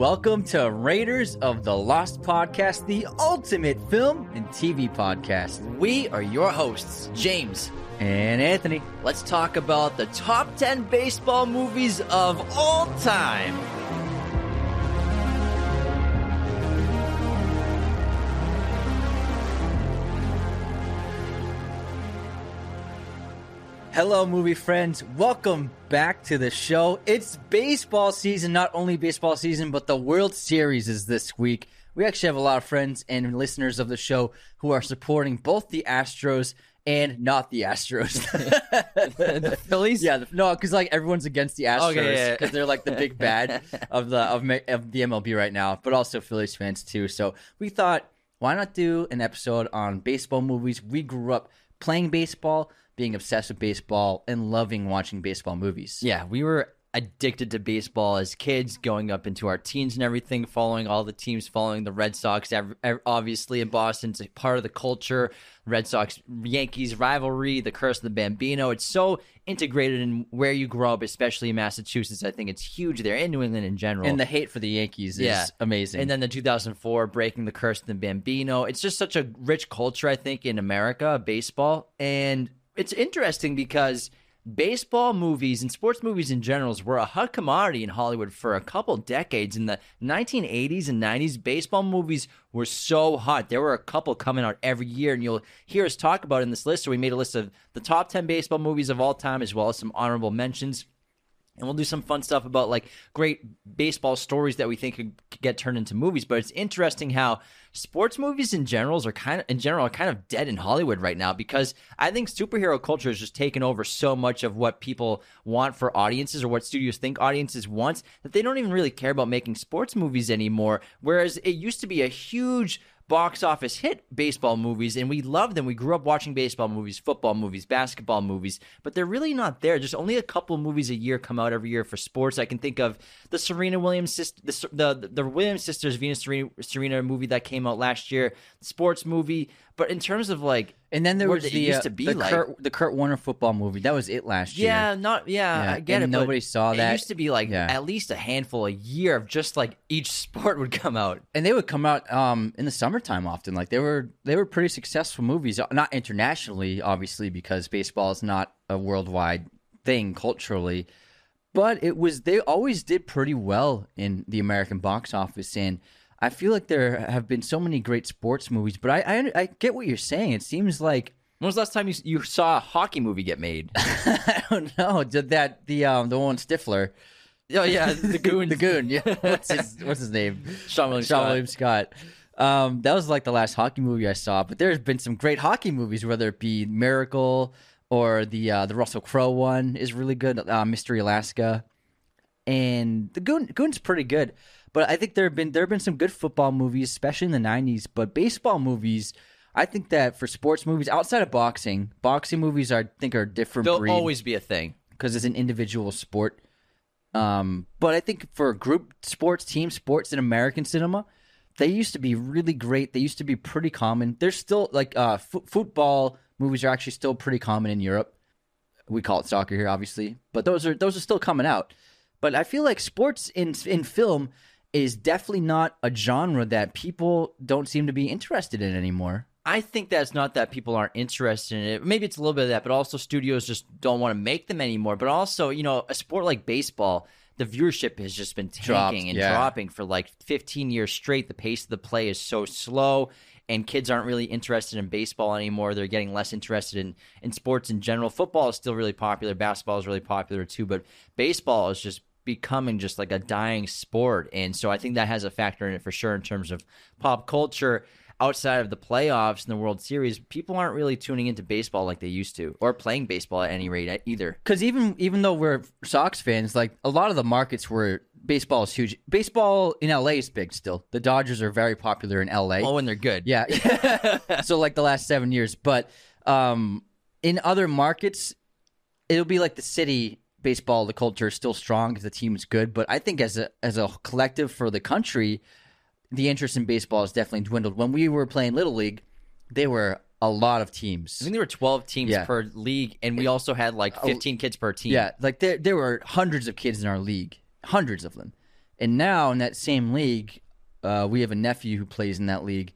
Welcome to Raiders of the Lost Podcast, the ultimate film and TV podcast. We are your hosts, James. And Anthony. Let's talk about the top 10 baseball movies of all time. Hello, movie friends. Welcome back to the show. It's baseball season, not only baseball season, but the World Series is this week. We actually have a lot of friends and listeners of the show who are supporting both the Astros and not the Astros. the Phillies? Yeah, the, no, because like everyone's against the Astros because Okay, yeah. they're like the big bad of the of, of the MLB right now, but also Phillies fans too. So we thought, why not do an episode on baseball movies? We grew up playing baseball, being obsessed with baseball, and loving watching baseball movies. Yeah, we were addicted to baseball as kids, going up into our teens and everything, following all the teams, following the Red Sox. Obviously, in Boston, it's a part of the culture. Red Sox Yankees rivalry, the curse of the Bambino. It's so integrated in where you grow up, especially in Massachusetts. I think it's huge there, in New England in general. And the hate for the Yankees is Yeah. amazing. And then the 2004 breaking the curse of the Bambino. It's just such a rich culture, I think, in America, baseball. And it's interesting because baseball movies and sports movies in general were a hot commodity in Hollywood for a couple decades. In the 1980s and 90s, baseball movies were so hot. There were a couple coming out every year, and you'll hear us talk about in this list. So we made a list of the top 10 baseball movies of all time, as well as some honorable mentions and we'll do some fun stuff about like great baseball stories that we think could get turned into movies. But it's interesting how sports movies in general are kind of in general are kind of dead in Hollywood right now because I think superhero culture has just taken over so much of what people want for audiences or what studios think audiences want that they don't even really care about making sports movies anymore. Whereas it used to be a huge box office hit baseball movies and we love them. We grew up watching baseball movies, football movies, basketball movies, but they're really not there. Just only a couple movies a year come out every year for sports. I can think of the Serena Williams sister, the the, the Williams sisters Venus Serena, Serena movie that came out last year, sports movie. But in terms of like, And then there was the used uh, to be the, like. Kurt, the Kurt Warner football movie. That was it last year. yeah, not yeah, I get and it. but nobody saw that. It used to be like Yeah. at least a handful a year of just like each sport would come out. and they would come out um, in the summertime often. Like they were they were pretty successful movies, Uh, not internationally, obviously, because baseball is not a worldwide thing culturally. But it was they always did pretty well in the American box office, and I feel like there have been so many great sports movies. But I I, I get what you're saying. It seems like When was the last time you you saw a hockey movie get made? I don't know. Did that the um the one Stifler, oh yeah, the goon, the goon? Yeah, what's his what's his name? Seann William Sean Scott. William Scott. Um, that was like the last hockey movie I saw, but there's been some great hockey movies, whether it be Miracle or the uh, the Russell Crowe one is really good, uh, Mystery Alaska, and the Goon Goon's pretty good. But I think there have been there have been some good football movies, especially in the '90s. But baseball movies, I think that for sports movies outside of boxing, boxing movies are, I think are a different There'll breed always be a thing. because it's an individual sport. Um, but I think for group sports, team sports in American cinema, they used to be really great. They used to be pretty common. They're still like uh, fo- football movies are actually still pretty common in Europe. We call it soccer here, obviously, but those are those are still coming out. But I feel like sports in in film is definitely not a genre that people don't seem to be interested in anymore. I think that's not that people aren't interested in it. Maybe it's a little bit of that, but also studios just don't want to make them anymore. But also, you know, a sport like baseball, the viewership has just been tanking Dropped, and yeah. dropping for like 15 years straight. The pace of the play is so slow, and kids aren't really interested in baseball anymore. They're getting less interested in, in sports in general. Football is still really popular, basketball is really popular too, but baseball is just becoming just like a dying sport. And so I think that has a factor in it for sure in terms of pop culture outside of the playoffs and the World Series, people aren't really tuning into baseball like they used to, or playing baseball at any rate uh, either. because even even though we're Sox fans, like a lot of the markets where baseball is huge. Baseball in LA is big still. The Dodgers are very popular in LA. Oh, and they're good. Yeah. so like the last seven years, but um, in other markets, it'll be like the city baseball. The culture is still strong because the team's good. But I think as a as a collective for the country, the interest in baseball has definitely dwindled. When we were playing little league, there were a lot of teams. I think there were 12 teams Yeah. per league, and we also had like 15 kids per team. Yeah, like there there were hundreds of kids in our league, hundreds of them, And now in that same league, uh, we have a nephew who plays in that league.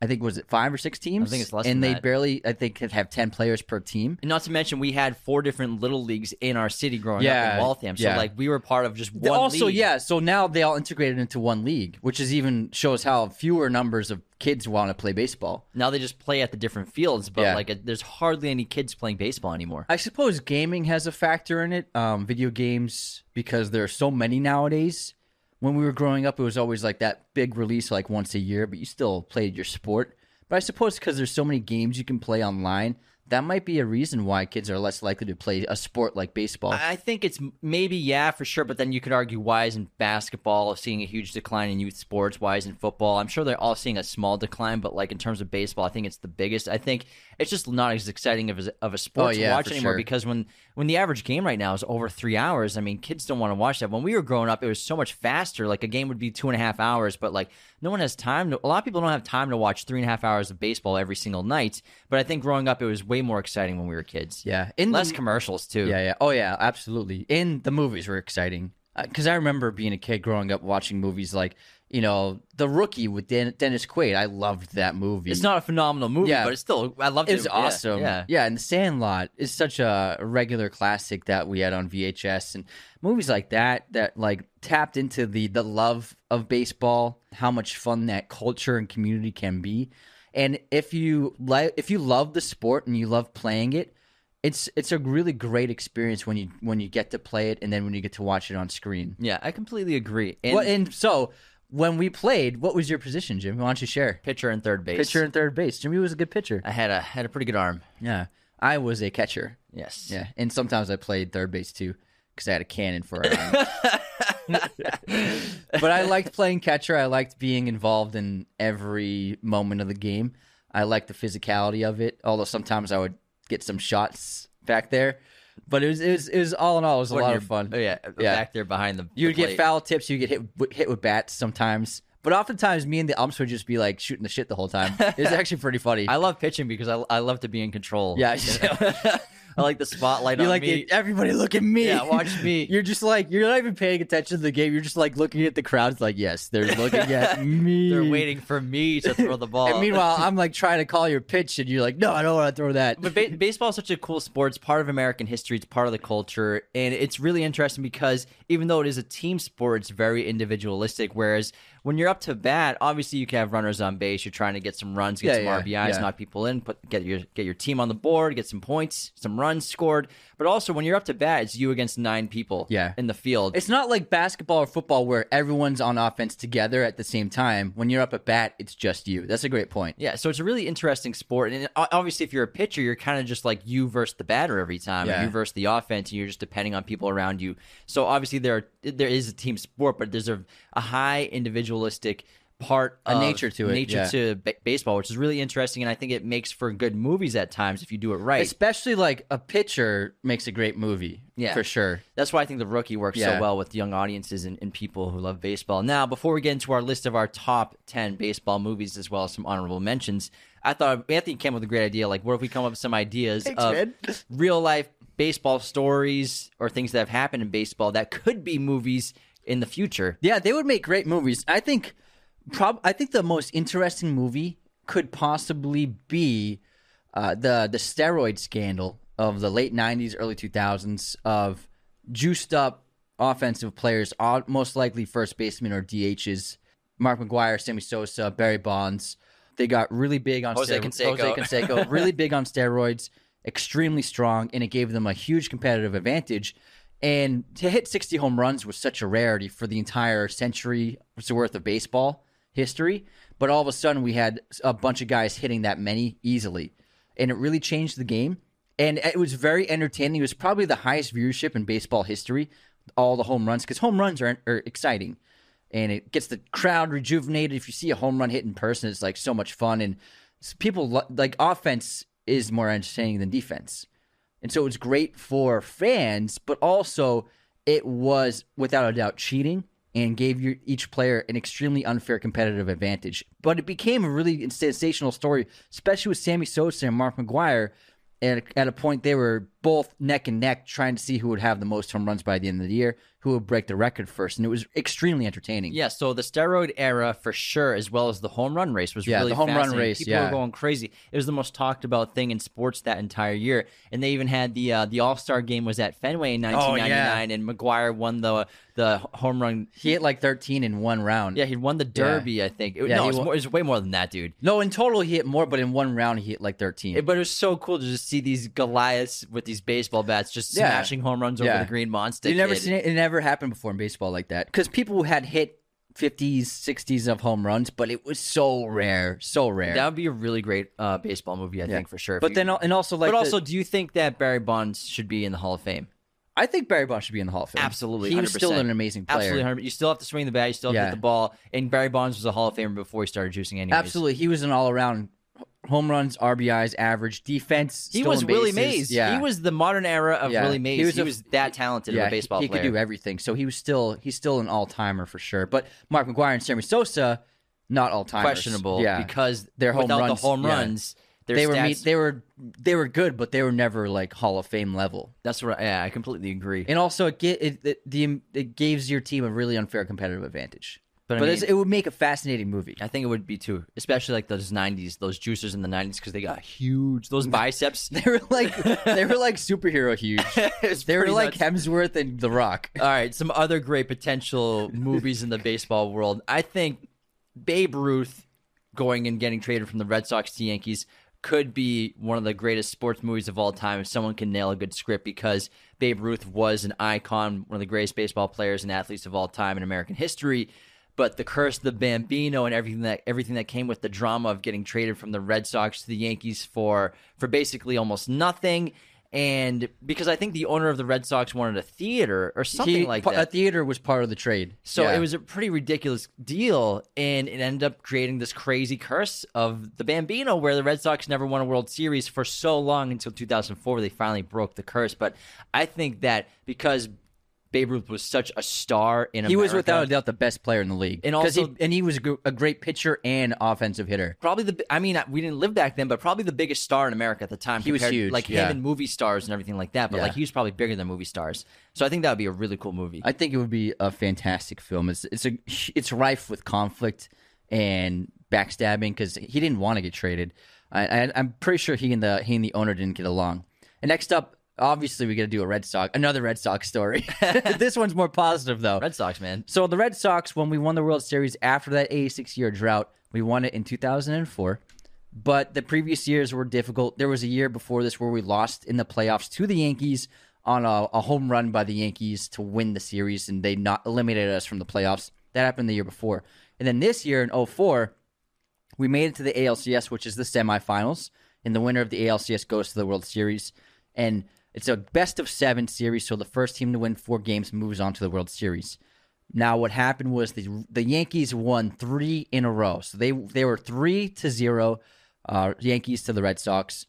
I think was it five or six teams? I think it's less than that. And they that. barely, I think, have ten players per team. And not to mention, we had four different little leagues in our city growing up in Waltham. So yeah. like we were part of just one. also, league. yeah. So now they all integrated into one league, which is even shows how fewer numbers of kids want to play baseball. Now they just play at the different fields, but Yeah. like there's hardly any kids playing baseball anymore. I suppose gaming has a factor in it. Um, video games because there are so many nowadays. When we were growing up, it was always like that big release, like once a year, but you still played your sport. But I suppose because there's so many games you can play online, that might be a reason why kids are less likely to play a sport like baseball. I think it's maybe yeah for sure, but then you could argue why isn't basketball seeing a huge decline in youth sports? Why isn't football? I'm sure they're all seeing a small decline, but like in terms of baseball, I think it's the biggest. I think it's just not as exciting of a, of a sport Oh, to yeah, watch anymore sure. because when when the average game right now is over three hours, I mean kids don't want to watch that. When we were growing up, it was so much faster. Like a game would be two and a half hours, but like no one has time. To, a lot of people don't have time to watch three and a half hours of baseball every single night. But I think growing up, it was way more exciting when we were kids. yeah, in the- Less commercials too. Yeah, yeah. Oh, yeah, absolutely. In the movies were exciting. Uh, because I remember being a kid growing up watching movies like, you know, The Rookie with Den- Dennis Quaid. I loved that movie. It's not a phenomenal movie, Yeah. but it's still I loved it. It's Yeah, awesome. Yeah, yeah. And The Sandlot is such a regular classic that we had on VHS and movies like that that like tapped into the the love of baseball, how much fun that culture and community can be. And if you like, if you love the sport and you love playing it, it's it's a really great experience when you when you get to play it and then when you get to watch it on screen. Yeah, I completely agree. And Well, and so when we played, what was your position, Jim? Why don't you share? pitcher and third base. Pitcher and third base. Jimmy was a good pitcher. I had a had a pretty good arm. Yeah, I was a catcher. Yes. Yeah, and sometimes I played third base too because I had a cannon for a arm. but I liked playing catcher. I liked being involved in every moment of the game. I liked the physicality of it. Although sometimes I would get some shots back there, but it was it was, it was all in all it was a lot of fun. Oh yeah, Yeah. back there behind the. You would get foul tips. You get hit with- hit with bats sometimes. But oftentimes, me and the umps would just be like shooting the shit the whole time. It was actually pretty funny. I love pitching because I, I love to be in control. Yeah, I like the spotlight You on like me. it, everybody look at me. Yeah, watch me. You're just like you're not even paying attention to the game. You're just like looking at the crowd. It's like yes, they're looking at me. They're waiting for me to throw the ball. And meanwhile, I'm like trying to call your pitch, and you're like, no, I don't want to throw that. But ba- baseball is such a cool sport. It's part of American history. It's part of the culture, and it's really interesting because even though it is a team sport, it's very individualistic. Whereas when you're up to bat, obviously you can have runners on base. You're trying to get some runs, get Yeah, some yeah, RBIs, yeah. knock people in, put get your get your team on the board, get some points, some runs scored. But also when you're up to bat, it's you against nine people. Yeah. in the field. It's not like basketball or football where everyone's on offense together at the same time. When you're up at bat, it's just you. That's a great point. Yeah, so it's a really interesting sport, and obviously, if you're a pitcher, you're kind of just like you versus the batter every time, Yeah. you versus the offense, and you're just depending on people around you. So obviously, there are, there is a team sport, but there's a, a high individualistic part, A of nature to it, nature yeah. to ba- baseball, which is really interesting, and I think it makes for good movies at times if you do it right. Especially like a pitcher makes a great movie. Yeah. for sure. That's why I think the rookie works Yeah. so well with young audiences and, and people who love baseball. Now, before we get into our list of our top 10 baseball movies as well as some honorable mentions, I thought Anthony came up with a great idea. Like, what if we come up with some ideas Thanks, of man. real life baseball stories or things that have happened in baseball that could be movies in the future? Yeah, they would make great movies. I think prob I think the most interesting movie could possibly be uh, the the steroid scandal of the late '90s, early 2000s of juiced up offensive players, most likely first baseman or DHs. Mark McGwire, Sammy Sosa, Barry Bonds. They got really big on Jose stero- Canseco. Jose Canseco, really big on steroids, extremely strong, and it gave them a huge competitive advantage. And to hit 60 home runs was such a rarity for the entire century worth of baseball history. But all of a sudden, we had a bunch of guys hitting that many easily. And it really changed the game. And it was very entertaining. It was probably the highest viewership in baseball history, all the home runs, because home runs are, are exciting. And it gets the crowd rejuvenated. If you see a home run hit in person, it's like so much fun. And people like offense is more entertaining than defense. And so it was great for fans, but also it was without a doubt cheating and gave your, each player an extremely unfair competitive advantage. But it became a really sensational story, especially with Sammy Sosa and Mark McGwire. At, at a point, they were both neck and neck, trying to see who would have the most home runs by the end of the year, who would break the record first, and it was extremely entertaining. Yeah, so the steroid era for sure, as well as the home run race was Yeah, really the home run race, People yeah. were going crazy. It was the most talked about thing in sports that entire year, and they even had the uh, the All Star game was at Fenway in Oh, 1999, and McGwire won the the home run. He hit like 13 in one round. Yeah, he won the Derby, I think. It, Yeah, no, it was, more, it was way more than that, dude. No, in total he hit more, but in one round he hit like 13. It- but it was so cool to just see these Goliaths with these baseball bats just Yeah. smashing home runs over the green monster. you never kid. seen it. It never happened before in baseball like that because people had hit 50s, 60s of home runs, but it was so rare, so rare. That would be a really great uh, baseball movie, I think, for sure. But you- then, and also like, but the- also, do you think that Barry Bonds should be in the Hall of Fame? I think Barry Bonds should be in the Hall of Fame. Absolutely, he was still an amazing player. Absolutely, 100 you still have to swing the bat, you still have to Yeah. hit the ball. And Barry Bonds was a Hall of Famer before he started juicing. Anyways, Absolutely, he was an all-around home runs, RBIs, average defense. He was Willie bases. Mays. Yeah, He was the modern era of Yeah. Willie Mays. He He was was, that talented yeah, of a baseball he, he player. could do everything. So he was still he's still an all-timer for sure. But Mark McGwire and Sammy Sosa, not all time Questionable Yeah, because Their home without runs- the home runs, their they were stats, meet, they were they were good, but they were never like Hall of Fame level. That's right. Yeah, I completely agree. And also, it it, it the it gives your team a really unfair competitive advantage. But I But, mean- it would make a fascinating movie. I think it would be too, especially like those '90s, those juicers in the '90s, because they got huge. Those biceps. They were like they were like superhero huge. They were like nuts. Hemsworth and The Rock. All right, some other great potential movies in the baseball world. I think Babe Ruth going and getting traded from the Red Sox to Yankees could be one of the greatest sports movies of all time if someone can nail a good script because Babe Ruth was an icon, one of the greatest baseball players and athletes of all time in American history. But the curse the Bambino and everything that everything that came with the drama of getting traded from the Red Sox to the Yankees for for basically almost nothing. And because I think the owner of the Red Sox wanted a theater or something He- like that. A theater was part of the trade. So Yeah. it was a pretty ridiculous deal, and it ended up creating this crazy curse of the Bambino, where the Red Sox never won a World Series for so long until 2004, where they finally broke the curse. But I think that because Babe Ruth was such a star in America. he America, was without a doubt the best player in the league, And also- he, and he was a gr- a great pitcher and offensive hitter. probably the. I mean, we didn't live back then, but probably the biggest star in America at the time. He was huge, like yeah. him and movie stars and everything like that. But Yeah. like he was probably bigger than movie stars. So I think that would be a really cool movie. I think it would be a fantastic film. It's it's a it's rife with conflict and backstabbing because he didn't want to get traded. I, I, I'm pretty sure he and the he and the owner didn't get along. And next up, obviously, we got to do a Red Sox, another Red Sox story. this one's more positive though. Red Sox, man. So the Red Sox, when we won the World Series after that 86 year drought, we won it in 2004. But the previous years were difficult. There was a year before this where we lost in the playoffs to the Yankees on a, a home run by the Yankees to win the series, and they not eliminated us from the playoffs. That happened the year before. And then this year in 04, we made it to the ALCS, which is the semifinals, and the winner of the ALCS goes to the World Series. And it's a best of seven series, so the first team to win four games moves on to the World Series. Now, what happened was the the Yankees won three in a row, so they they were three to zero, uh, Yankees to the Red Sox.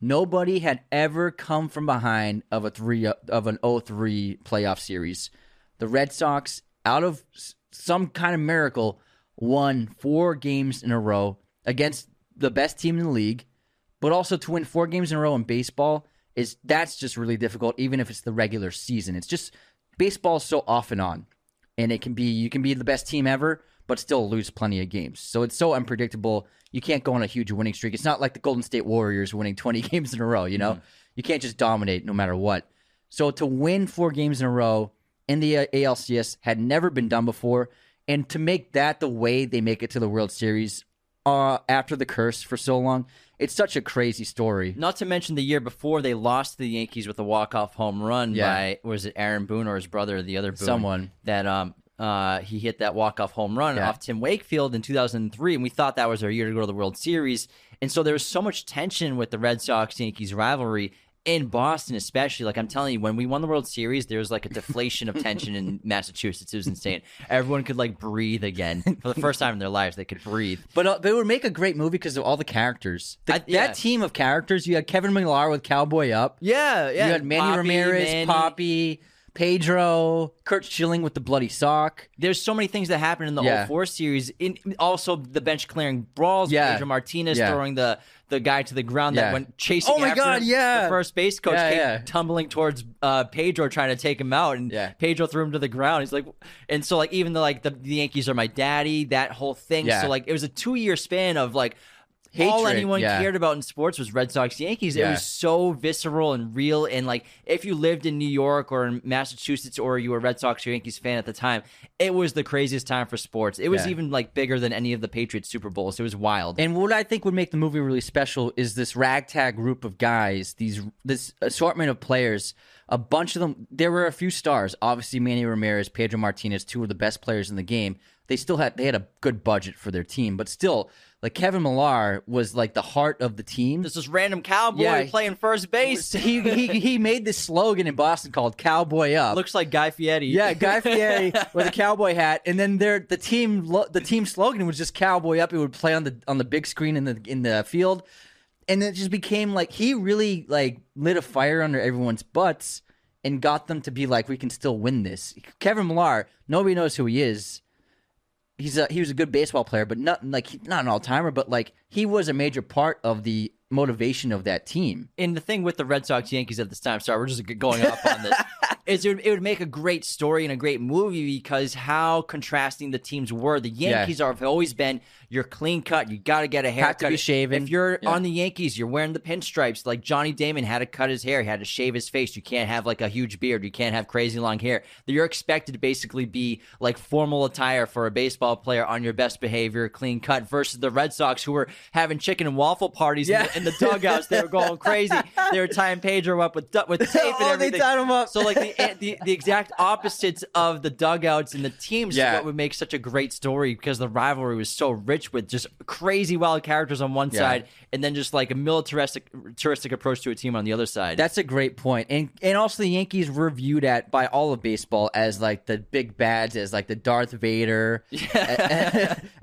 Nobody had ever come from behind of a three of an 0-3 playoff series. The Red Sox, out of some kind of miracle, won four games in a row against the best team in the league. But also to win four games in a row in baseball is that's just really difficult, even if it's the regular season. It's just baseball's so off and on, and it can be you can be the best team ever, but still lose plenty of games. So it's so unpredictable. You can't go on a huge winning streak. It's not like the Golden State Warriors winning 20 games in a row. You know, you can't just dominate no matter what. So to win four games in a row in the uh, ALCS had never been done before, and to make that the way they make it to the World Series uh, after the curse for so long, it's such a crazy story. Not to mention the year before they lost to the Yankees with a walk off home run Yeah. by was it Aaron Boone or his brother, the other Boone, Someone. that um uh he hit that walk off home run Yeah. off Tim Wakefield in 2003, and we thought that was our year to go to the World Series, and so there was so much tension with the Red Sox Yankees rivalry. In Boston, especially, like I'm telling you, when we won the World Series, there was like a deflation of tension in Massachusetts. It was insane. Everyone could like breathe again for the first time in their lives. They could breathe. But uh, they would make a great movie because of all the characters. The- I- yeah. That team of characters. You had Kevin Millar with Cowboy Up. Yeah, yeah. you had Manny Papi, Ramirez, Manny. Papi, Pedro, Curt Schilling with the bloody sock. There's so many things that happened in the Yeah. 04 series. In also the bench clearing brawls, Yeah. Pedro Martinez Yeah. throwing the the guy to the ground Yeah. that went chasing Oh my after God, yeah. The first base coach came tumbling towards uh, Pedro trying to take him out and Yeah. Pedro threw him to the ground. He's like and so like even though like the, the Yankees are my daddy, that whole thing. So like it was a 2-year span of like all anyone yeah. cared about in sports was Red Sox Yankees. It was so visceral and real. And like, if you lived in New York or in Massachusetts or you were a Red Sox or Yankees fan at the time, it was the craziest time for sports. It was Yeah. even like bigger than any of the Patriots Super Bowls. It was wild. And what I think would make the movie really special is this ragtag group of guys, these this assortment of players. A bunch of them. There were a few stars. Obviously, Manny Ramirez, Pedro Martinez, two of the best players in the game. They still had they had a good budget for their team, but still, like Kevin Millar was like the heart of the team. This is random cowboy Yeah. playing first base. he, he he made this slogan in Boston called "Cowboy Up." Looks like Guy Fieri. Yeah, Guy Fieri with a cowboy hat, and then their the team the team slogan was just "Cowboy Up." It would play on the on the big screen in the in the field, and it just became like he really like lit a fire under everyone's butts and got them to be like, "We can still win this." Kevin Millar, nobody knows who he is. He's a he was a good baseball player, but not like not an all timer, but like he was a major part of the motivation of that team. and the thing with the Red Sox Yankees at this time, sorry, we're just going off on this, is it would, it would make a great story and a great movie because how contrasting the teams were. The Yankees are, have always been you're clean cut, you got to get a haircut. be shaven. If you're Yeah. on the Yankees, you're wearing the pinstripes. Like Johnny Damon had to cut his hair, he had to shave his face. You can't have like a huge beard, you can't have crazy long hair. You're expected to basically be like formal attire for a baseball player on your best behavior, clean cut, versus the Red Sox who were having chicken and waffle parties in the, in the dugouts. They were going crazy. They were tying Pedro up with with tape and Oh, they tied him up. So like the, eh, the the exact opposites of the dugouts and the teams is Yeah. what would make such a great story because the rivalry was so rich with just crazy wild characters on one Yeah. side and then just like a militaristic touristic approach to a team on the other side. That's a great point. And and also the Yankees were viewed at by all of baseball as like the big bads, as like the Darth Vader,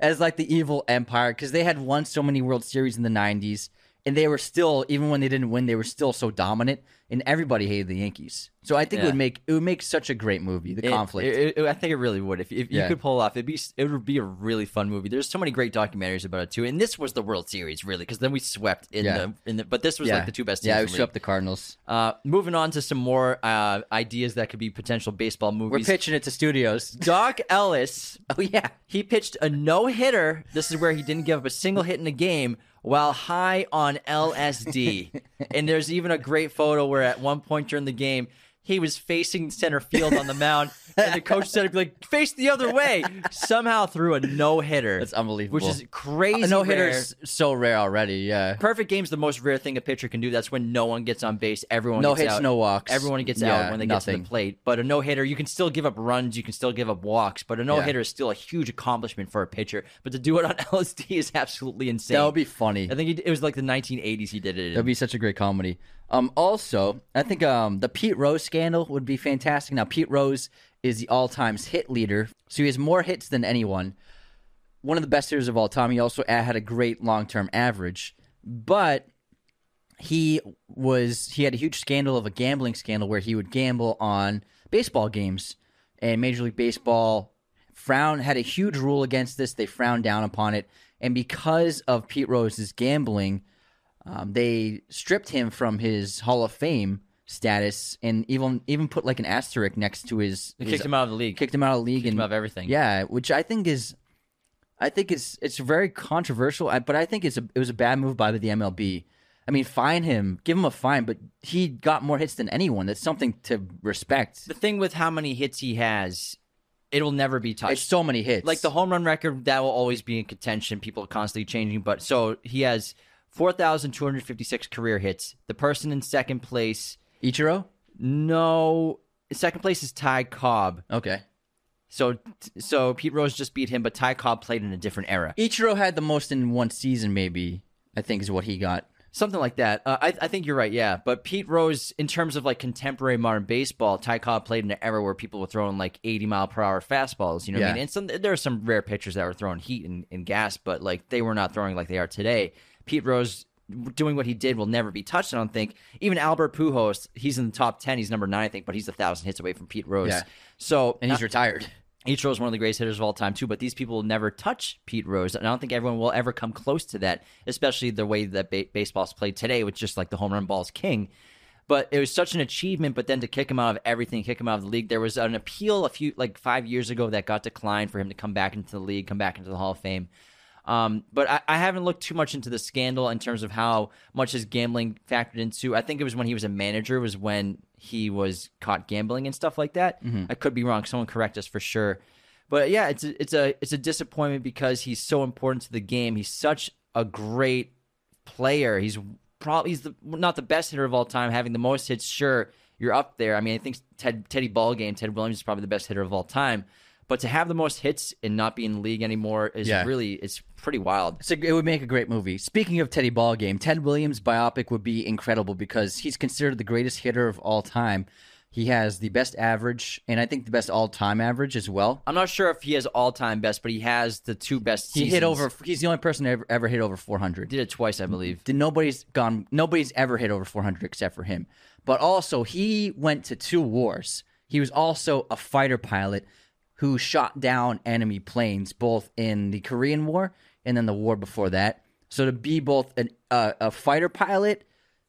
as like the evil empire because they had won so many World Series in the 90s and they were still even when they didn't win they were still so dominant and everybody hated the Yankees. So I think it would make it would make such a great movie, the It- conflict. it- it- I think it really would. If, if you Yeah. could pull off, it'd be it would be a really fun movie. There's so many great documentaries about it too. And this was the World Series, really, because then we swept in Yeah. the in the. But this was yeah. like the two best teams. Yeah, we swept the Cardinals. Uh, moving on to some more uh, ideas that could be potential baseball movies. We're pitching it to studios. Doc Ellis, Oh yeah. he pitched a no hitter. This is where he didn't give up a single hit in a game while high on LSD. and there's even a great photo where at one point during the game, he was facing center field on the mound, and the coach said, like, face the other way. Somehow threw a no hitter. That's unbelievable. Which is crazy. A no rare. hitter's so rare already, yeah. Perfect game's the most rare thing a pitcher can do. That's when no one gets on base. Everyone No gets hits, out. no walks. Everyone gets Yeah, out when they get to the plate. But a no hitter, you can still give up runs. You can still give up walks. But a no hitter is still a huge accomplishment for a pitcher. But to do it on LSD is absolutely insane. That would be funny. I think he, it was like the 1980s. He did it. That'd be such a great comedy. Um, also, I think um, the Pete Rose scandal would be fantastic. Now, Pete Rose is the all-time hit leader, so he has more hits than anyone. One of the best hitters of all time. He also had a great long-term average, but he was he had a huge scandal of a gambling scandal where he would gamble on baseball games, and Major League Baseball frown had a huge rule against this. They frowned down upon it, and because of Pete Rose's gambling, um, they stripped him from his Hall of Fame status and even even put like an asterisk next to his. They his- kicked him out of the league. Kicked him out of the league Kicked and him out of everything. Yeah, which I think is, I think it's it's very controversial. But I think it's a it was a bad move by the MLB. I mean, fine him, give him a fine, but he got more hits than anyone. That's something to respect. The thing with how many hits he has, it'll never be touched. It's so many hits. like the home run record that will always be in contention people are constantly changing but so he has 4256 career hits. The person in second place Ichiro. no second place is ty cobb. Okay, so so pete rose just beat him but ty cobb played in a different era. Ichiro had the most in one season. Maybe I think is what he got. something like that. Uh, I, I think you're right yeah. But pete rose in terms of like contemporary modern baseball ty cobb played in an era where people were throwing like 80 mile per hour fastballs you know what i mean? And some there are some rare pitchers that were throwing heat and, and gas but like they were not throwing like they are today pete rose doing what he did will never be touched. I don't think. Even Albert Pujols, he's in the top ten. He's number nine, I think, but he's a thousand hits away from Pete Rose. Yeah. So and he's retired. Pete Rose is one of the greatest hitters of all time too, but these people will never touch Pete Rose, and I don't think everyone will ever come close to that, especially the way that ba- baseball's played today, with just like the home run ball's king. But it was such an achievement. But then to kick him out of everything, kick him out of the league, there was an appeal a few like five years ago that got declined for him to come back into the league, come back into the Hall of Fame. Um, but I, I haven't looked too much into the scandal in terms of how much his gambling factored into. I think it was when he was a manager, was when he was caught gambling and stuff like that. I could be wrong. Someone correct us for sure. But yeah, it's a, it's a it's a disappointment because he's so important to the game. He's such a great player. He's probably he's the, not the best hitter of all time, having the most hits. Sure, you're up there. I mean, I think Ted Teddy Ballgame, Ted Williams is probably the best hitter of all time. But to have the most hits and not be in the league anymore is Yeah. really it's pretty wild. It's a, it would make a great movie. Speaking of Teddy Ballgame, Ted Williams biopic would be incredible because he's considered the greatest hitter of all time. He has the best average, and I think the best all-time average as well. I'm not sure if he has all time best, but he has the two best. He hit seasons. over. He's the only person to ever, ever hit over 400. Did it twice, I believe. Did nobody's gone? Nobody's ever hit over 400 except for him. But also, he went to two wars. He was also a fighter pilot who shot down enemy planes, both in the Korean War and then the war before that. So to be both an, uh, a fighter pilot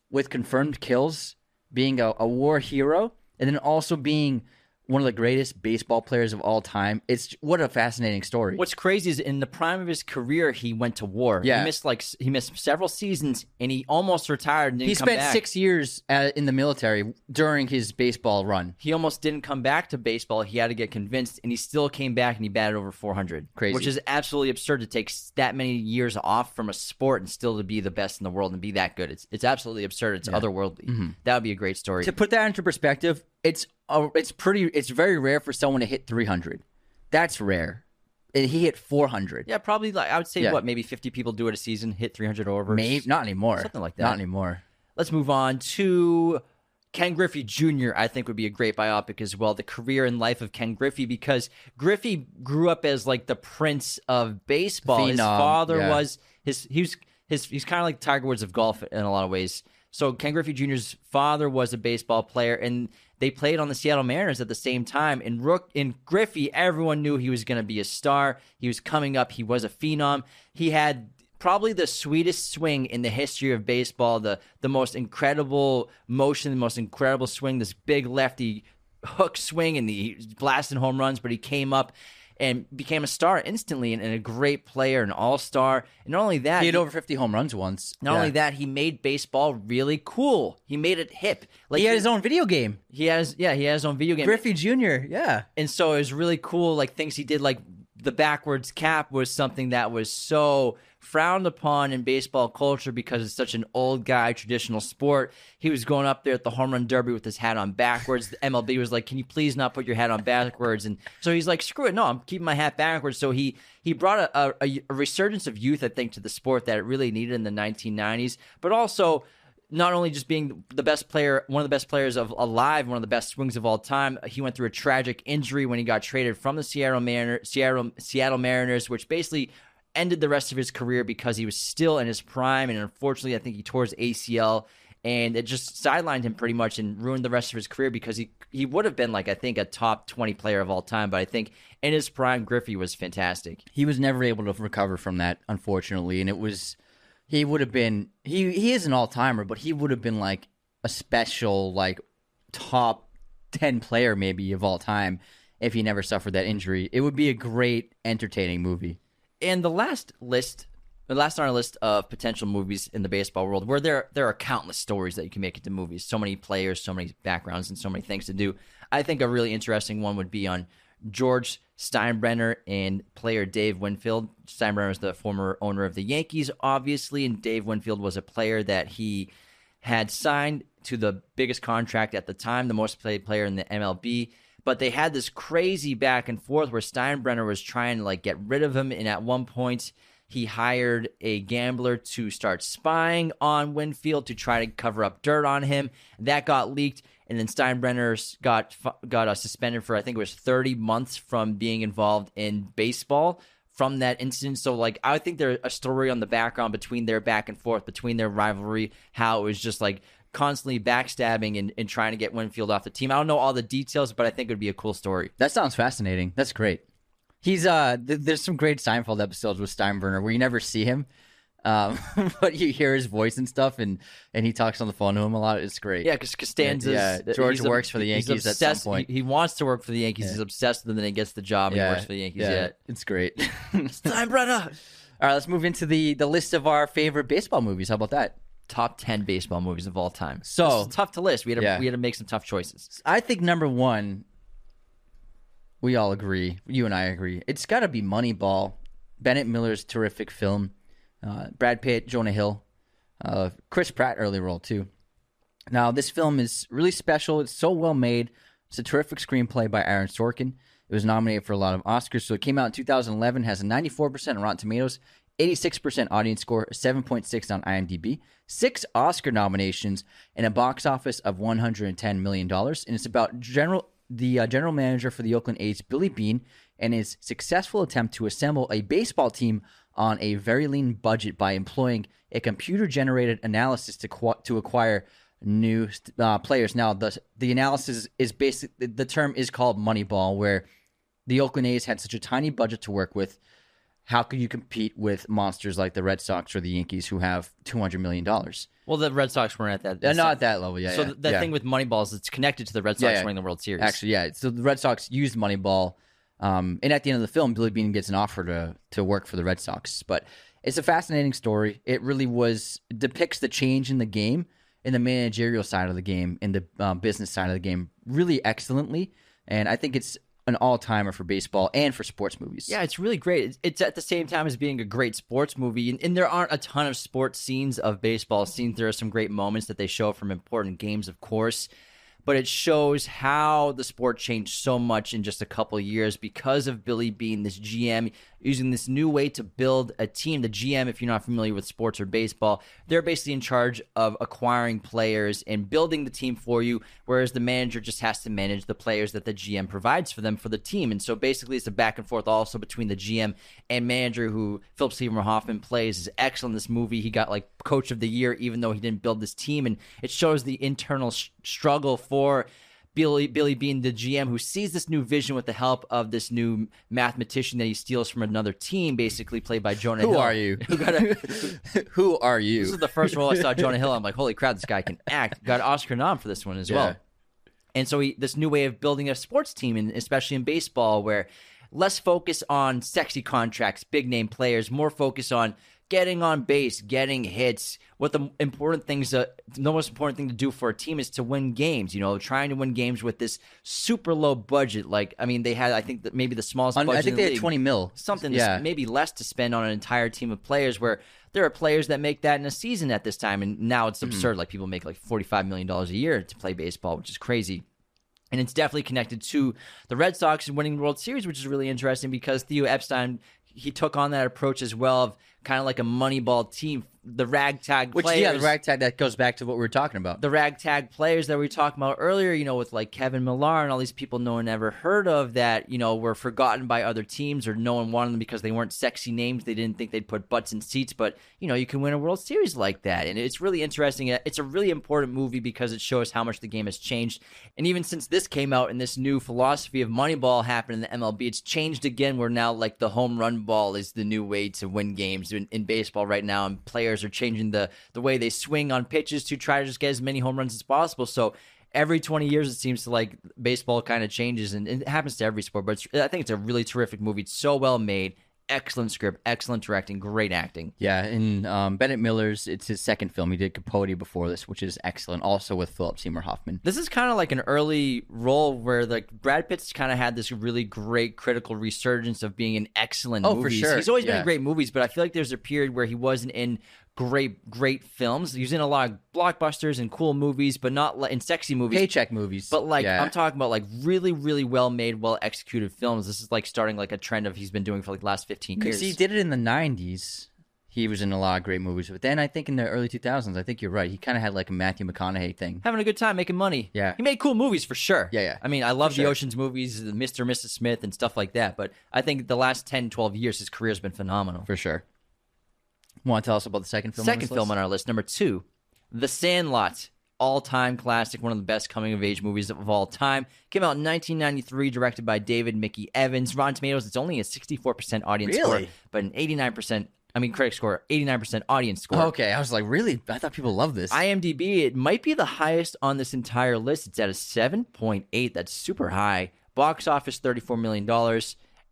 with confirmed kills, being a, a war hero, and then also being one of the greatest baseball players of all time. It's what a fascinating story. What's crazy is in the prime of his career, he went to war. Yeah. he missed like he missed several seasons, and he almost retired. And didn't he spent back. six years uh in the military during his baseball run. He almost didn't come back to baseball. He had to get convinced, and he still came back and he batted over 400. Crazy. which is absolutely absurd to take that many years off from a sport and still to be the best in the world and be that good. It's it's absolutely absurd. It's otherworldly. That would be a great story. To put that into perspective, it's a, it's pretty it's very rare for someone to hit 300. That's rare. And he hit 400. yeah, probably like I would say Yeah. what maybe 50 people do it a season, hit 300 over. Maybe not anymore. Something like that. Not anymore. Let's move on to Ken Griffey Jr. I think would be a great biopic as well. The career and life of Ken Griffey because Griffey grew up as like the prince of baseball. his father yeah. was his he was his he's kind of like Tiger Woods of golf in a lot of ways. So Ken Griffey Jr.'s father was a baseball player and they played on the Seattle Mariners at the same time. And Rook in Griffey, everyone knew he was going to be a star. He was coming up. He was a phenom. He had probably the sweetest swing in the history of baseball. The the most incredible motion, the most incredible swing. This big lefty hook swing, and he blasting home runs. But he came up and became a star instantly, and, and a great player, an all star. And not only that, He had over 50 home runs once. not Yeah. only that, he made baseball really cool. He made it hip. Like he had his own video game. he has, yeah, he has his own video game. Griffey Jr. Yeah. and so it was really cool like things he did like the backwards cap was something that was so frowned upon in baseball culture because it's such an old guy traditional sport. He was going up there at the home run derby with his hat on backwards. The mlb was like can you please not put your hat on backwards? And so he's like screw it. No i'm keeping my hat backwards. So he he brought a, a, a resurgence of youth i think to the sport that it really needed in the 1990s but also not only just being the best player, one of the best players of alive, one of the best swings of all time. He went through a tragic injury when he got traded from the Seattle Mariner, Seattle Seattle Mariners, which basically ended the rest of his career because he was still in his prime, and unfortunately, I think he tore his ACL, and it just sidelined him pretty much and ruined the rest of his career because he he would have been like I think a top twenty player of all time, but I think in his prime, Griffey was fantastic. He was never able to recover from that, unfortunately, and it was he would have been he he is an all timer, but he would have been like a special like top ten player maybe of all time if he never suffered that injury. It would be a great entertaining movie. And the last list, the last on our list of potential movies in the baseball world, where there there are countless stories that you can make into movies, so many players, so many backgrounds, and so many things to do. I think a really interesting one would be on George Steinbrenner and player Dave Winfield. Steinbrenner is the former owner of the Yankees, obviously, and Dave Winfield was a player that he had signed to the biggest contract at the time, the most played player in the MLB. But they had this crazy back and forth where Steinbrenner was trying to like get rid of him, and at one point he hired a gambler to start spying on Winfield to try to cover up dirt on him. That got leaked, and then Steinbrenner got got uh, suspended for I think it was 30 months from being involved in baseball from that incident. So like I think there's a story on the background between their back and forth, between their rivalry, how it was just like constantly backstabbing and, and trying to get Winfield off the team. I don't know all the details, but I think it would be a cool story. That sounds fascinating. That's great. He's uh, th- there's some great Seinfeld episodes with Steinbrenner where you never see him, um, but you hear his voice and stuff, and and he talks on the phone to him a lot. It's great. Yeah, because Costanza. Yeah, George works for the Yankees at some point. He, he wants to work for the Yankees. Yeah. He's obsessed with them. Then he gets the job and yeah, he works for the Yankees. yeah, Yeah, it's great. Steinbrenner. All right, let's move into the the list of our favorite baseball movies. How about that? Top ten baseball movies of all time. So- tough to list. We had to, Yeah. we had to make some tough choices. I think number one, we all agree. You and I agree. It's got to be Moneyball. Bennett Miller's terrific film. Uh, Brad Pitt, Jonah Hill, uh, Chris Pratt early role too. Now this film is really special. It's so well made. It's a terrific screenplay by Aaron Sorkin. It was nominated for a lot of Oscars. So it came out in 2011. Has a 94% on Rotten Tomatoes, 86% audience score, 7.6 on IMDb, six Oscar nominations, and a box office of 110 million dollars. And it's about general the uh, general manager for the Oakland A's, Billy Beane, and his successful attempt to assemble a baseball team on a very lean budget by employing a computer-generated analysis to qu- to acquire new uh, players. Now, the the analysis is basic. The term is called Moneyball, where the Oakland A's had such a tiny budget to work with. How could you compete with monsters like the Red Sox or the Yankees, who have two hundred million dollars? Well, the Red Sox weren't at that. Uh, not at that level, yeah. so yeah, th- that yeah. thing with Moneyball is it's connected to the Red Sox yeah. winning the World Series. Actually, yeah. So the Red Sox used Moneyball, um, and at the end of the film, Billy Beane gets an offer to to work for the Red Sox. But it's a fascinating story. It really was depicts the change in the game, in the managerial side of the game, in the um, business side of the game, really excellently. And I think it's an all timer for baseball and for sports movies. Yeah, it's really great. It's, at the same time as being a great sports movie, and, and there aren't a ton of sports scenes of baseball scenes. There are some great moments that they show from important games, of course, but it shows how the sport changed so much in just a couple years because of Billy being this GM, using this new way to build a team. The GM, if you're not familiar with sports or baseball, they're basically in charge of acquiring players and building the team for you, whereas the manager just has to manage the players that the GM provides for them for the team. And so basically, it's a back and forth also between the GM and manager, who Philip Seymour Hoffman plays, is excellent in this movie. He got like coach of the year, even though he didn't build this team, and it shows the internal sh- struggle for. Billy Billy Beane, the GM, who sees this new vision with the help of this new mathematician that he steals from another team, basically played by Jonah Who Hill. are you? Who got a, Who are you? this is the first role I saw Jonah Hill. I'm like, holy crap, this guy can act. Got Oscar nom for this one as Yeah. well. And so he, this new way of building a sports team, and especially in baseball, where less focus on sexy contracts, big name players, more focus on getting on base, getting hits. What the important things, uh, the most important thing to do for a team is to win games. You know, trying to win games with this super low budget. Like, I mean, they had, I think, that maybe the smallest. I think in they the had league twenty mil. something Yeah. maybe less to spend on an entire team of players where there are players that make that in a season at this time and now Mm-hmm. it's absurd like people make like 45 million dollars a year to play baseball which is crazy and it's definitely connected to the Red Sox winning the World Series, which is really interesting because Theo Epstein he took on that approach as well of kind of like a Moneyball team, the ragtag Which players yeah, the ragtag that goes back to what we were talking about. the ragtag players that we were talking about earlier, you know, with like Kevin Millar and all these people no one ever heard of that, you know, were forgotten by other teams or no one wanted them because they weren't sexy names. They didn't think they'd put butts in seats, but you know, you can win a World Series like that. And it's really interesting. Uh, it's a really important movie because it shows how much the game has changed. And even since this came out and this new philosophy of Moneyball happened in the MLB, it's changed again We're now like the home run ball is the new way to win games in, in baseball right now. And players are changing the, the way they swing on pitches to try to just get as many home runs as possible. So every 20 years, it seems to like baseball kind of changes and it happens to every sport, but it's, I think it's a really terrific movie. It's so well made. Excellent script, excellent directing, great acting. Yeah, and um, Bennett Miller's it's his second film. He did Capote before this, which is excellent. Also with Philip Seymour Hoffman. This is kind of like an early role where like Brad Pitt's kind of had this really great critical resurgence of being in excellent Oh, for movies. sure. He's always been Yeah. in great movies, but I feel like there's a period where he wasn't in great great films. In a lot of blockbusters and cool movies, but not like in sexy movies. Paycheck movies. But like yeah. I'm talking about like really really well made, well executed films. This is like starting like a trend of he's been doing for like the last 15 years. He did it in the '90s. he was in a lot of great movies. But then I think in the early 2000s, I think you're right. He kind of had like a Matthew McConaughey thing. Having a good time making money. Yeah. He made cool movies for sure. Yeah, yeah. I mean, I love the sure. Ocean's movies, the Mr. and Mrs. Smith and stuff like that. But I think the last 10, 12 years, his career's been phenomenal. For sure. Want to tell us about the second film? on Second this film on our list, number two, The Sandlot. All time classic, one of the best coming of age movies of all time. Came out in 1993, directed by David Mickey Evans. Rotten Tomatoes, it's only a 64% audience score, but an 89%, I mean, critic score, 89% audience score. Oh, okay, I was like, really? I thought people loved this. IMDb, it might be the highest on this entire list. It's at a 7.8. That's super high. Box office, $34 million.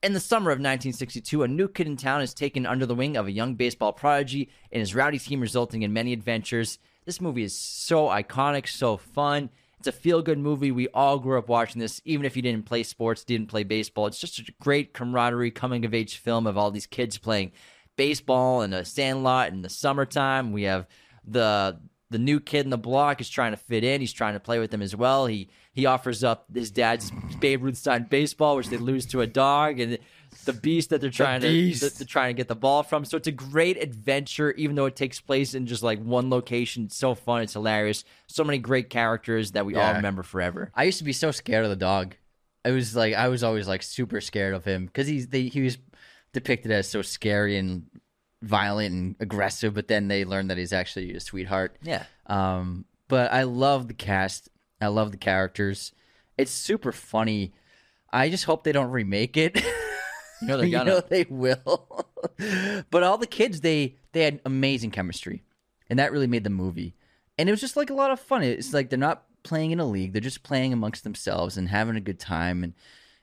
In the summer of 1962, a new kid in town is taken under the wing of a young baseball prodigy and his rowdy team, resulting in many adventures. This movie is so iconic, so fun. It's a feel good movie. We all grew up watching this, even if you didn't play sports, didn't play baseball. It's just a great camaraderie, coming of age film of all these kids playing baseball in a sandlot in the summertime. We have the the new kid in the block is trying to fit in. He's trying to play with them as well. He he offers up his dad's Babe Ruth signed baseball, which they lose to a dog, and the beast that they're trying to beast. that they're trying to get the ball from. So it's a great adventure, even though it takes place in just like one location. It's so fun. It's hilarious. So many great characters that we all remember forever. I used to be so scared of the dog. I was like, I was always like super scared of him because he's they, he was depicted as so scary and violent and aggressive. But then they learned that he's actually a sweetheart. Yeah. Um, but I love the cast. I love the characters. It's super funny. I just hope they don't remake it. You know they're gonna. you know they will. but all the kids, they they had amazing chemistry, and that really made the movie. And it was just like a lot of fun. It's like they're not playing in a league; they're just playing amongst themselves and having a good time. And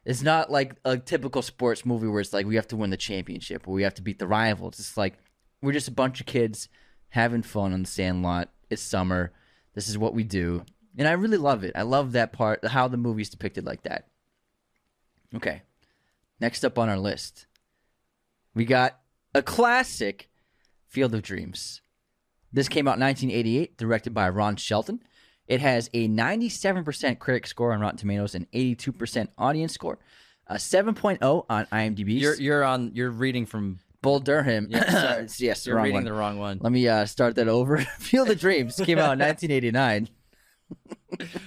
it's not like a typical sports movie where it's like we have to win the championship or we have to beat the rival. It's just like we're just a bunch of kids having fun on the sandlot. It's summer. This is what we do. And I really love it. I love that part, how the movie's depicted like that. Okay. Next up on our list, we got a classic, Field of Dreams. This came out in 1988, directed by Ron Shelton. It has a 97% critic score on Rotten Tomatoes and 82% audience score. A 7.0 on IMDb. You're you're on. You're reading from. Bull Durham. yes, the You're wrong reading one. the wrong one. Let me uh, start that over. Field of Dreams came out in 1989.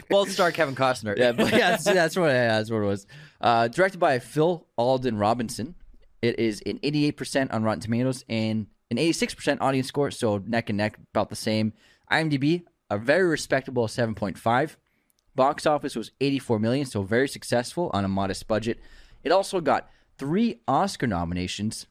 Both star Kevin Costner. Yeah, but yeah, that's, that's what yeah, that's what it was. Uh, directed by Phil Alden Robinson. It is an 88% on Rotten Tomatoes and an 86% audience score, so neck and neck, about the same. IMDb, a very respectable 7.5. Box office was 84 million, so very successful on a modest budget. It also got three Oscar nominations,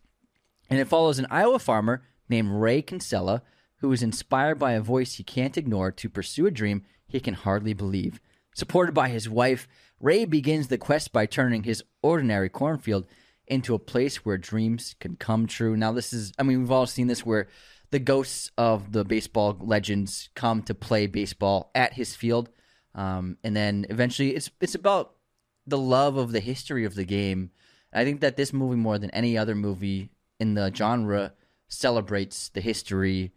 and it follows an Iowa farmer named Ray Kinsella who is inspired by a voice he can't ignore to pursue a dream he can hardly believe. Supported by his wife, Ray begins the quest by turning his ordinary cornfield into a place where dreams can come true. Now, this is, I mean, we've all seen this where the ghosts of the baseball legends come to play baseball at his field. Um, and then eventually it's it's about the love of the history of the game. I think that this movie, more than any other movie in the genre, celebrates the history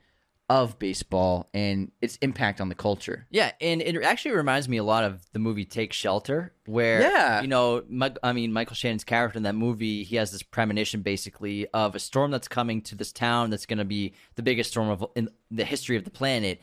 of baseball and its impact on the culture. Yeah, and it actually reminds me a lot of the movie Take Shelter, where Yeah. you know, I mean, Michael Shannon's character in that movie, he has this premonition basically of a storm that's coming to this town that's going to be the biggest storm of in the history of the planet.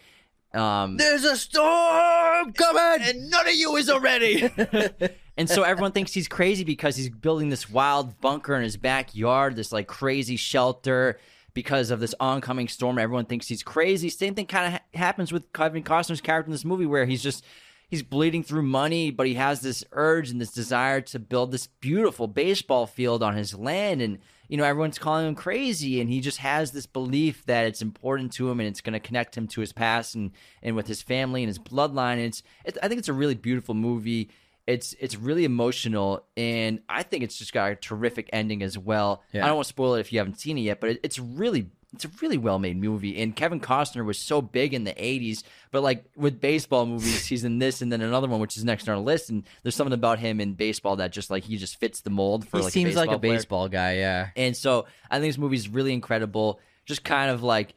Um, There's a storm coming, and none of you is already. and so everyone thinks he's crazy because he's building this wild bunker in his backyard, this like crazy shelter because of this oncoming storm. Everyone thinks he's crazy. Same thing kind of ha- happens with Kevin Costner's character in this movie, where he's just he's bleeding through money, but he has this urge and this desire to build this beautiful baseball field on his land and you know everyone's calling him crazy and he just has this belief that it's important to him and it's going to connect him to his past and and with his family and his bloodline and it's, i think it's a really beautiful movie it's it's really emotional and i think it's just got a terrific ending as well Yeah. i don't want to spoil it if you haven't seen it yet but it, it's really it's a really well made movie and kevin costner was so big in the 80s but like with baseball movies he's in this and then another one which is next on our list and there's something about him in baseball that just like he just fits the mold for he like seems a like a player. baseball guy. Yeah, And so I think this movie is really incredible. Just kind of like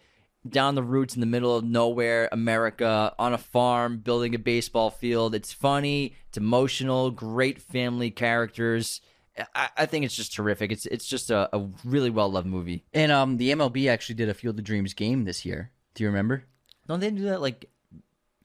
down the roots in the middle of nowhere, America, on a farm, building a baseball field. It's funny, it's emotional, great family characters. I, I think it's just terrific. It's it's just a, a really well loved movie. And um, the MLB actually did a Field of Dreams game this year. Do you remember? Don't they do that like?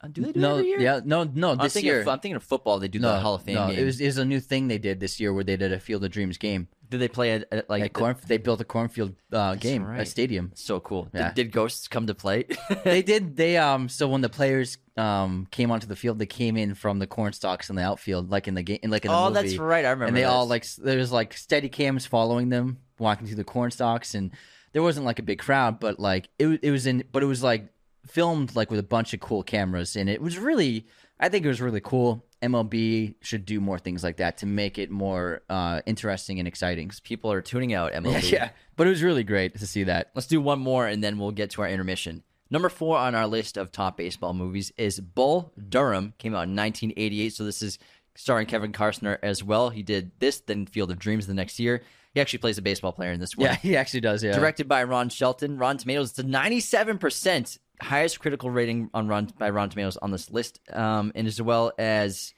Uh, Do they do no, that every year? yeah, no, no. I'm This thinking, year, of, I'm thinking of football. They do no, the Hall of Fame no, game. it was it was a new thing they did this year where they did a Field of Dreams game. Did they play it at, like At corn, they built a cornfield uh, game, right. a stadium. So cool. Did- Yeah. Did, ghosts come to play? they did. They um. So when the players um came onto the field, they came in from the corn stalks in the outfield, like in the game, like in the oh, movie. that's right. I remember. and they all like there's like steady cams following them walking through the corn stalks and there wasn't like a big crowd but like it, it was in but it was like filmed like with a bunch of cool cameras and it was really i think it was really cool mlb should do more things like that to make it more uh interesting and exciting because people are tuning out. MLB. yeah but it was really great to see that Let's do one more and then we'll get to our intermission. Number four on our list of top baseball movies is Bull Durham. Came out in 1988, so this is starring Kevin Costner as well. He did this, then Field of Dreams the next year. He actually plays a baseball player in this one. yeah he actually does yeah Directed by Ron Shelton. Ron Tomatoes, it's a 97% highest critical rating on Ron, by Rotten Tomatoes on this list, um, and as well as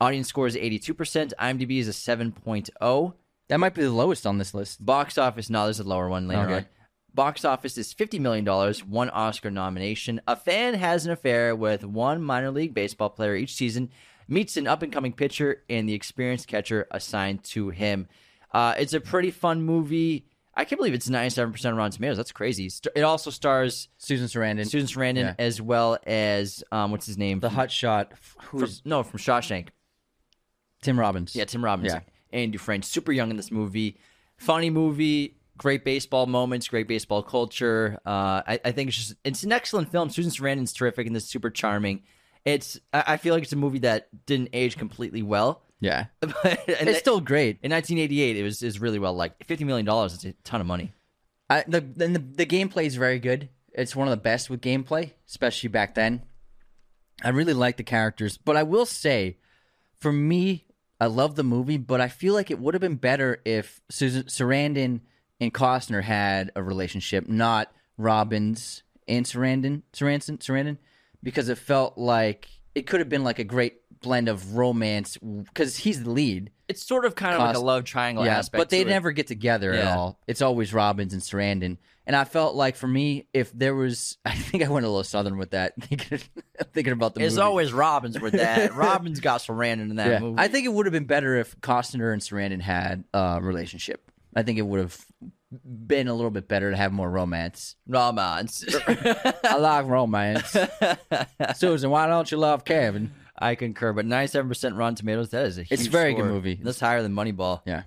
audience score is 82%. IMDb is a 7.0. that might be the lowest on this list Box office, no, there's a lower one later Okay. on. Box office is $50 million, one Oscar nomination. A fan has an affair with one minor league baseball player each season, meets an up and coming pitcher, and the experienced catcher assigned to him. Uh, it's a pretty fun movie. I can't believe it's 97% on Rotten Tomatoes. That's crazy. It also stars susan sarandon Susan Sarandon Yeah. as well as, um, what's his name? the From- hot shot from- who's no, from Shawshank. tim robbins Yeah, Tim Robbins Yeah. and Dufresne. Super young in this movie. Funny movie. Great baseball moments. Great baseball culture. Uh, I, I think it's just it's an excellent film. Susan Sarandon's terrific and this super charming. It's I, I feel like it's a movie that didn't age completely well. Yeah but and it's still great in 1988 it was is really well liked. Fifty million dollars is a ton of money. I, the, the the gameplay is very good. It's one of the best with gameplay, especially back then. I really like the characters, but I will say, for me, I love the movie, but I feel like it would have been better if Susan Sarandon and Costner had a relationship, not Robbins and Sarandon, Sarandon, Sarandon, because it felt like it could have been like a great blend of romance because he's the lead. It's sort of kind of like a love triangle Yeah, aspect. but they to it. never get together at all. It's always Robbins and Sarandon. And I felt like for me, if there was, I think I went a little southern with that, thinking, thinking about the It's movie. always Robbins with that. Robbins got Sarandon in that yeah. movie. I think it would have been better if Costner and Sarandon had a relationship. I think it would have been a little bit better to have more romance. Romance. I like romance. Susan, why don't you love Kevin? I concur, but 97% Rotten Tomatoes, that is a huge It's a very good movie. That's higher than Moneyball. Yeah.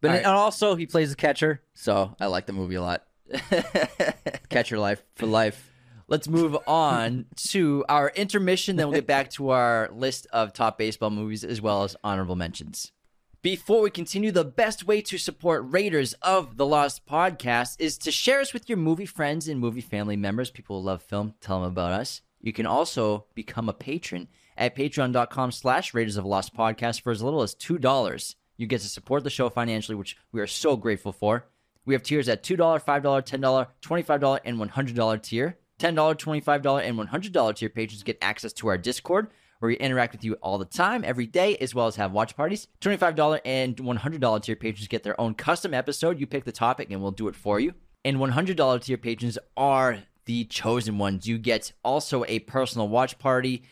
But All right. and also he plays the catcher, so I like the movie a lot. Catcher life for life. Let's move on to our intermission, then we'll get back to our list of top baseball movies as well as honorable mentions. Before we continue, the best way to support Raiders of the Lost podcast is to share us with your movie friends and movie family members. People who love film, tell them about us. You can also become a patron at patreon.com slash Raiders of Lost podcast for as little as $2. You get to support the show financially, which we are so grateful for. We have tiers at $2, $5, $10, $25, and $100 tier. $10, $25, and $100 tier patrons get access to our Discord, where we interact with you all the time, every day, as well as have watch parties. $25 and $100 tier patrons get their own custom episode. You pick the topic, and we'll do it for you. And $100 tier patrons are the chosen ones. You get also a personal watch party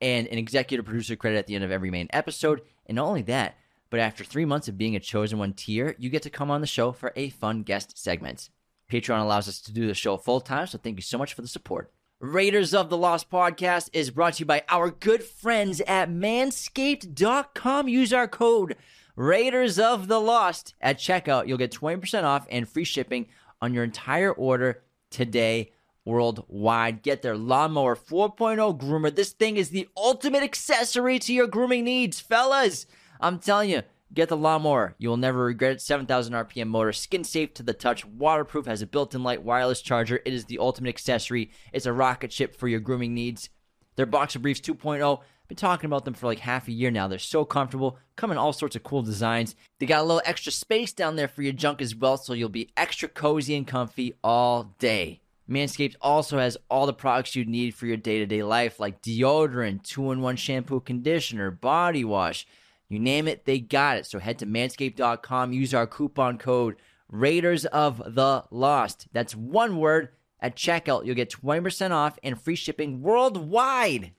and an executive producer credit at the end of every main episode. And not only that, but after three months of being a chosen one tier, you get to come on the show for a fun guest segment. Patreon allows us to do the show full time, so thank you so much for the support. Raiders of the Lost podcast is brought to you by our good friends at manscaped.com. Use our code Raiders of the Lost at checkout. You'll get 20% off and free shipping on your entire order today worldwide. Get their Lawnmower 4.0 groomer. This thing is the ultimate accessory to your grooming needs, fellas. I'm telling you, get the lawnmower. You will never regret it. 7,000 RPM motor, skin safe to the touch, waterproof, has a built in light wireless charger. It is the ultimate accessory. It's a rocket ship for your grooming needs. Their Boxer Briefs 2.0, been talking about them for like half a year now. They're so comfortable, come in all sorts of cool designs. They got a little extra space down there for your junk as well, so you'll be extra cozy and comfy all day. Manscaped also has all the products you need for your day to day life, like deodorant, two in one shampoo conditioner, body wash. You name it, they got it. So head to manscaped.com, use our coupon code Raiders of the Lost. That's one word at checkout. You'll get 20% off and free shipping worldwide.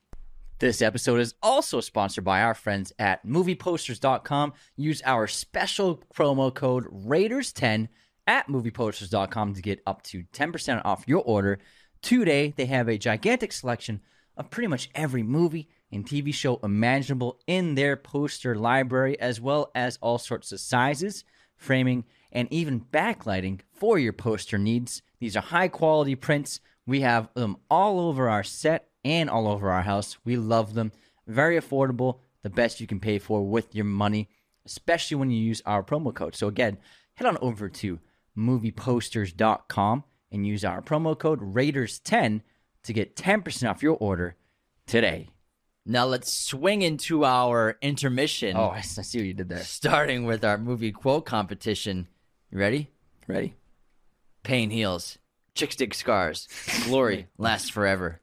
This episode is also sponsored by our friends at movieposters.com. Use our special promo code Raiders10 at movieposters.com to get up to 10% off your order. Today, they have a gigantic selection of pretty much every movie and TV show imaginable in their poster library, as well as all sorts of sizes, framing, and even backlighting for your poster needs. These are high quality prints. We have them all over our set and all over our house. We love them. Very affordable, the best you can pay for with your money, especially when you use our promo code. So, again, head on over to movieposters.com and use our promo code Raiders10 to get 10% off your order today. Now let's swing into our intermission. Oh, I see what you did there. Starting with our movie quote competition. You ready? Ready? Pain heals. Chicks dig scars. Glory lasts forever.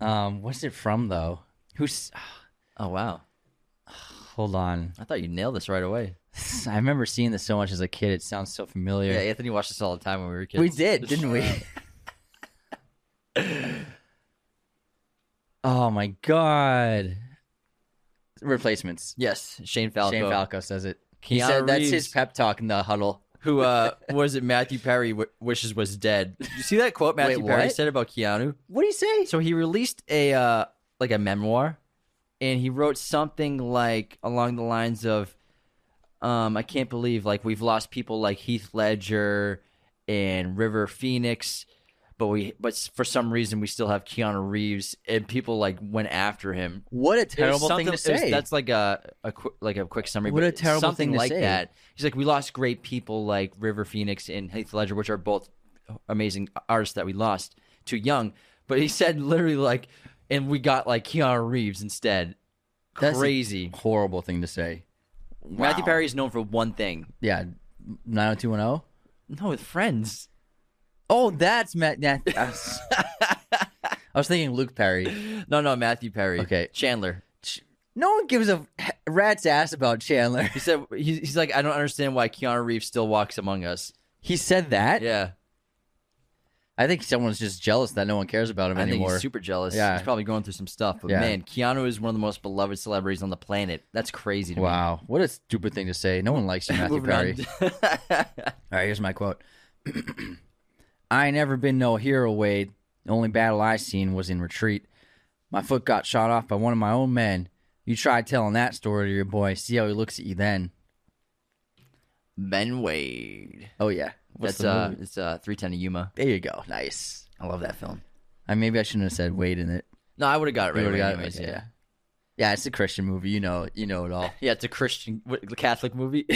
Um, what's it from though? Who's? Oh wow. Hold on. I thought you nailed this right away. I remember seeing this so much as a kid. It sounds so familiar. Yeah, Anthony watched this all the time when we were kids. we did, didn't we? oh my god! Replacements. Yes, Shane Falco. Shane Falco says it. He Keanu said that's his pep talk in the huddle. Who uh was it Matthew Perry w- wishes was dead. Did you see that quote Matthew Wait, Perry what? said about Keanu? What do you say? So he released a uh like a memoir and he wrote something like along the lines of um I can't believe like we've lost people like Heath Ledger and River Phoenix but we but for some reason we still have Keanu Reeves and people like went after him. What a terrible thing to something- it was- say. that's like a, a like a quick summary. What a terrible something thing to like say. that. He's like, we lost great people like River Phoenix and Heath Ledger, which are both amazing artists that we lost too young. But he said literally like, and we got like Keanu Reeves instead. That's Crazy. horrible thing to say. Matthew Perry is known for one thing. Yeah, nine hundred two one zero. No, with friends. Oh, that's Matt. Nat- I was- I was thinking Luke Perry. No, no, Matthew Perry. Okay. Chandler. No one gives a rat's ass about Chandler. He said he's, he's like, I don't understand why Keanu Reeves still walks among us. He said that. Yeah, I think someone's just jealous that no one cares about him I think anymore. he's super jealous. Yeah. He's probably going through some stuff. But Yeah. man, Keanu is one of the most beloved celebrities on the planet. That's crazy to me. wow, what a stupid thing to say. No one likes you, Matthew Moving Perry. on. All right, here's my quote. I ain't never been no hero, Wade. The only battle I seen was in retreat. My foot got shot off by one of my own men. You try telling that story to your boy. See how he looks at you then. ben Wade. Oh yeah, What's That's uh, it's uh, three ten of Yuma. There you go. Nice. I love that film. I maybe I shouldn't have said Wade in it. No, I would have got it right You away. would've got it? anyways, Okay, yeah. Yeah, it's a Christian movie. You know, you know it all. Yeah, it's a Christian what, Catholic movie.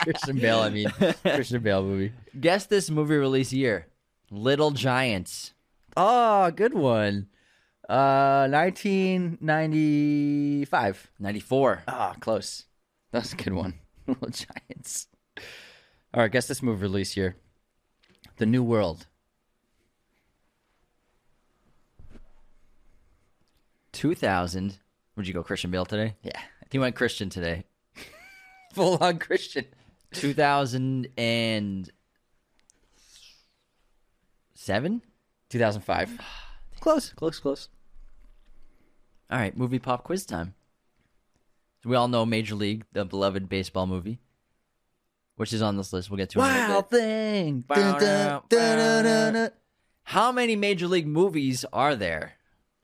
Christian Bale. I mean, Christian Bale movie. Guess this movie release year. Little Giants. Oh, good one. Uh, 1995. 94. Ah, close. That's a good one. Little Giants. All right, guess this movie release year. The New World. 2000. Would you go Christian Bale today? Yeah, He went Christian today. full on Christian. 2007? 2005. Close, close, close. All right, movie pop quiz time. We all know Major League, the beloved baseball movie, which is on this list. We'll get to it. in Wild thing. Dun, dun, dun, dun, dun, dun. How many Major League movies are there?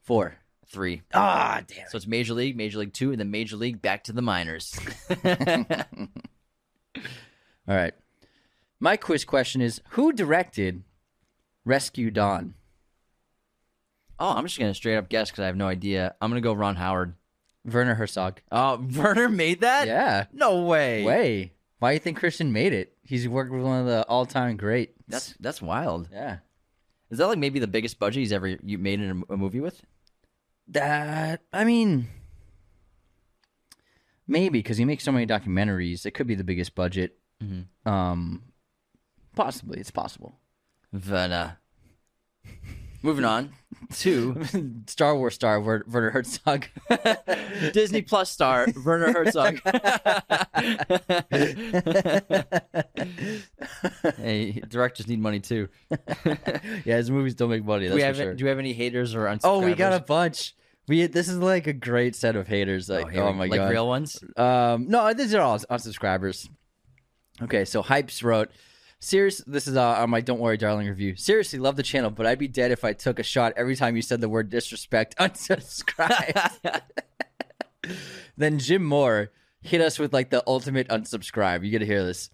Four. Three. Ah, damn. So it's Major League, Major League Two, and then Major League back to the minors. All right. My quiz question is Who directed Rescue Dawn? oh, I'm just gonna straight up guess because I have no idea. I'm gonna go Ron Howard. Werner Herzog. Oh, Werner made that? Yeah. No way. Way. Why do you think Christian made it? He's worked with one of the all time greats. That's that's wild. yeah. Is that like maybe the biggest budget he's ever you made in a, a movie with? That I mean, maybe because he makes so many documentaries, it could be the biggest budget. Um, possibly, it's possible. Werner. Moving on to Star Wars star Wer- Werner Herzog. Disney Plus star Werner Herzog. hey, directors need money too. yeah, his movies don't make money. Do That's we for have sure. do we have any haters or unsubscribers? oh, we got a bunch. We this is like a great set of haters. Like, here oh, my like god, like real ones. Um, no, these are all unsubscribers. Okay, so Hypes wrote, "Serious, this is uh, on my Don't Worry, Darling review. Seriously, love the channel, but I'd be dead if I took a shot every time you said the word disrespect. Unsubscribe." then Jim Moore hit us with like the ultimate unsubscribe. You got to hear this.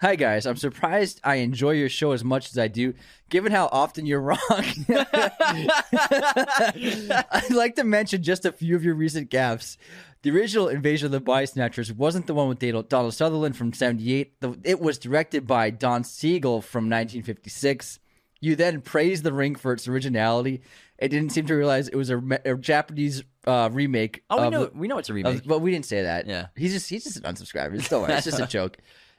Hi guys, I'm surprised I enjoy your show as much as I do, given how often you're wrong. I'd like to mention just a few of your recent gaffes. The original Invasion of the Body Snatchers wasn't the one with Donald Donald Sutherland from 78. It was directed by Don Siegel from 1956. You then praised The Ring for its originality. It didn't seem to realize it was a, a Japanese uh, remake. Oh, we of- know we know it's a of- remake. but we didn't say that. Yeah. he's just he's just an unsubscriber. It's, it's just a joke.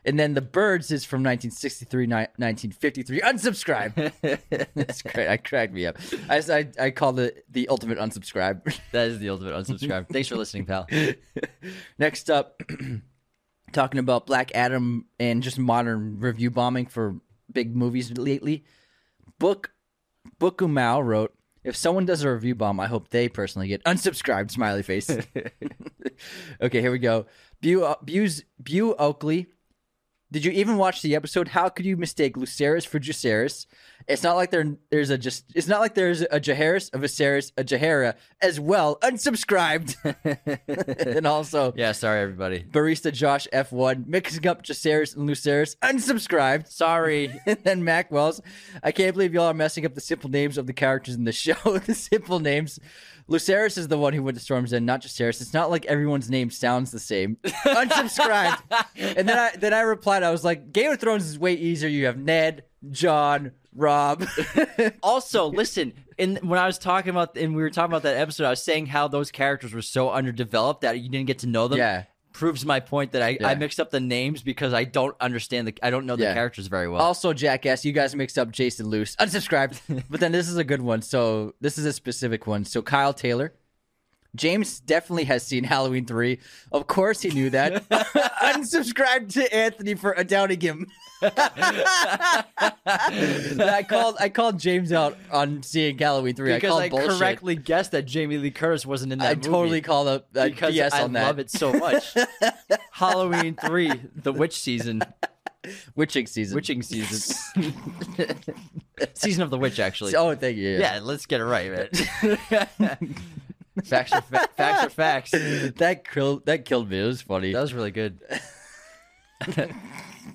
And then the birds is from 1963, ni- 1953. Unsubscribe. That's great. I cracked me up. I I, I called it the ultimate unsubscribe. that is the ultimate unsubscribe. Thanks for listening, pal. Next up, talking about Black Adam and just modern review bombing for big movies lately. Book Bookumau wrote, "If someone does a review bomb, I hope they personally get unsubscribed." Smiley face. okay, here we go. Bew Bew's Bew Oakley. Did you even watch the episode? How could you mistake Lucerys for Jacaerys? It's not like there, there's a just. It's not like there's a Jaehaerys, a Viserys, a Jaehaera as well. Unsubscribed. and also, Yeah, sorry everybody. barista Josh F1 mixing up Jacaerys and Lucerys. Unsubscribed. Sorry. And then Mac Wells. I can't believe y'all are messing up the simple names of the characters in the show. the simple names. Lucerys is the one who went to Storm's End, not Jacaerys. It's not like everyone's name sounds the same. Unsubscribed. and then I then I replied, I was like, Game of Thrones is way easier. You have Ned, Jon, Robb. also, listen, in when I was talking about and we were talking about that episode, I was saying how those characters were so underdeveloped that you didn't get to know them. Yeah. Proves my point that I, Yeah. I mixed up the names because I don't understand the I don't know the Yeah. characters very well. Also, Jackass, you guys mixed up Jason Luce. Unsubscribed. but then this is a good one. So this is a specific one. So Kyle Taylor. James definitely has seen Halloween 3. Of course he knew that. Unsubscribed to Anthony for downing him. I called I called James out on seeing Halloween 3. because I I, bullshit. correctly guessed that Jamie Lee Curtis wasn't in that I movie. totally called up uh, because BS I on that. love it so much. Halloween three, the witch season, Witching season. witching season, season of the witch. Actually, Oh, thank you. yeah, let's get it right, man. facts are fa- facts are facts. that killed that killed me. It was funny. That was really good.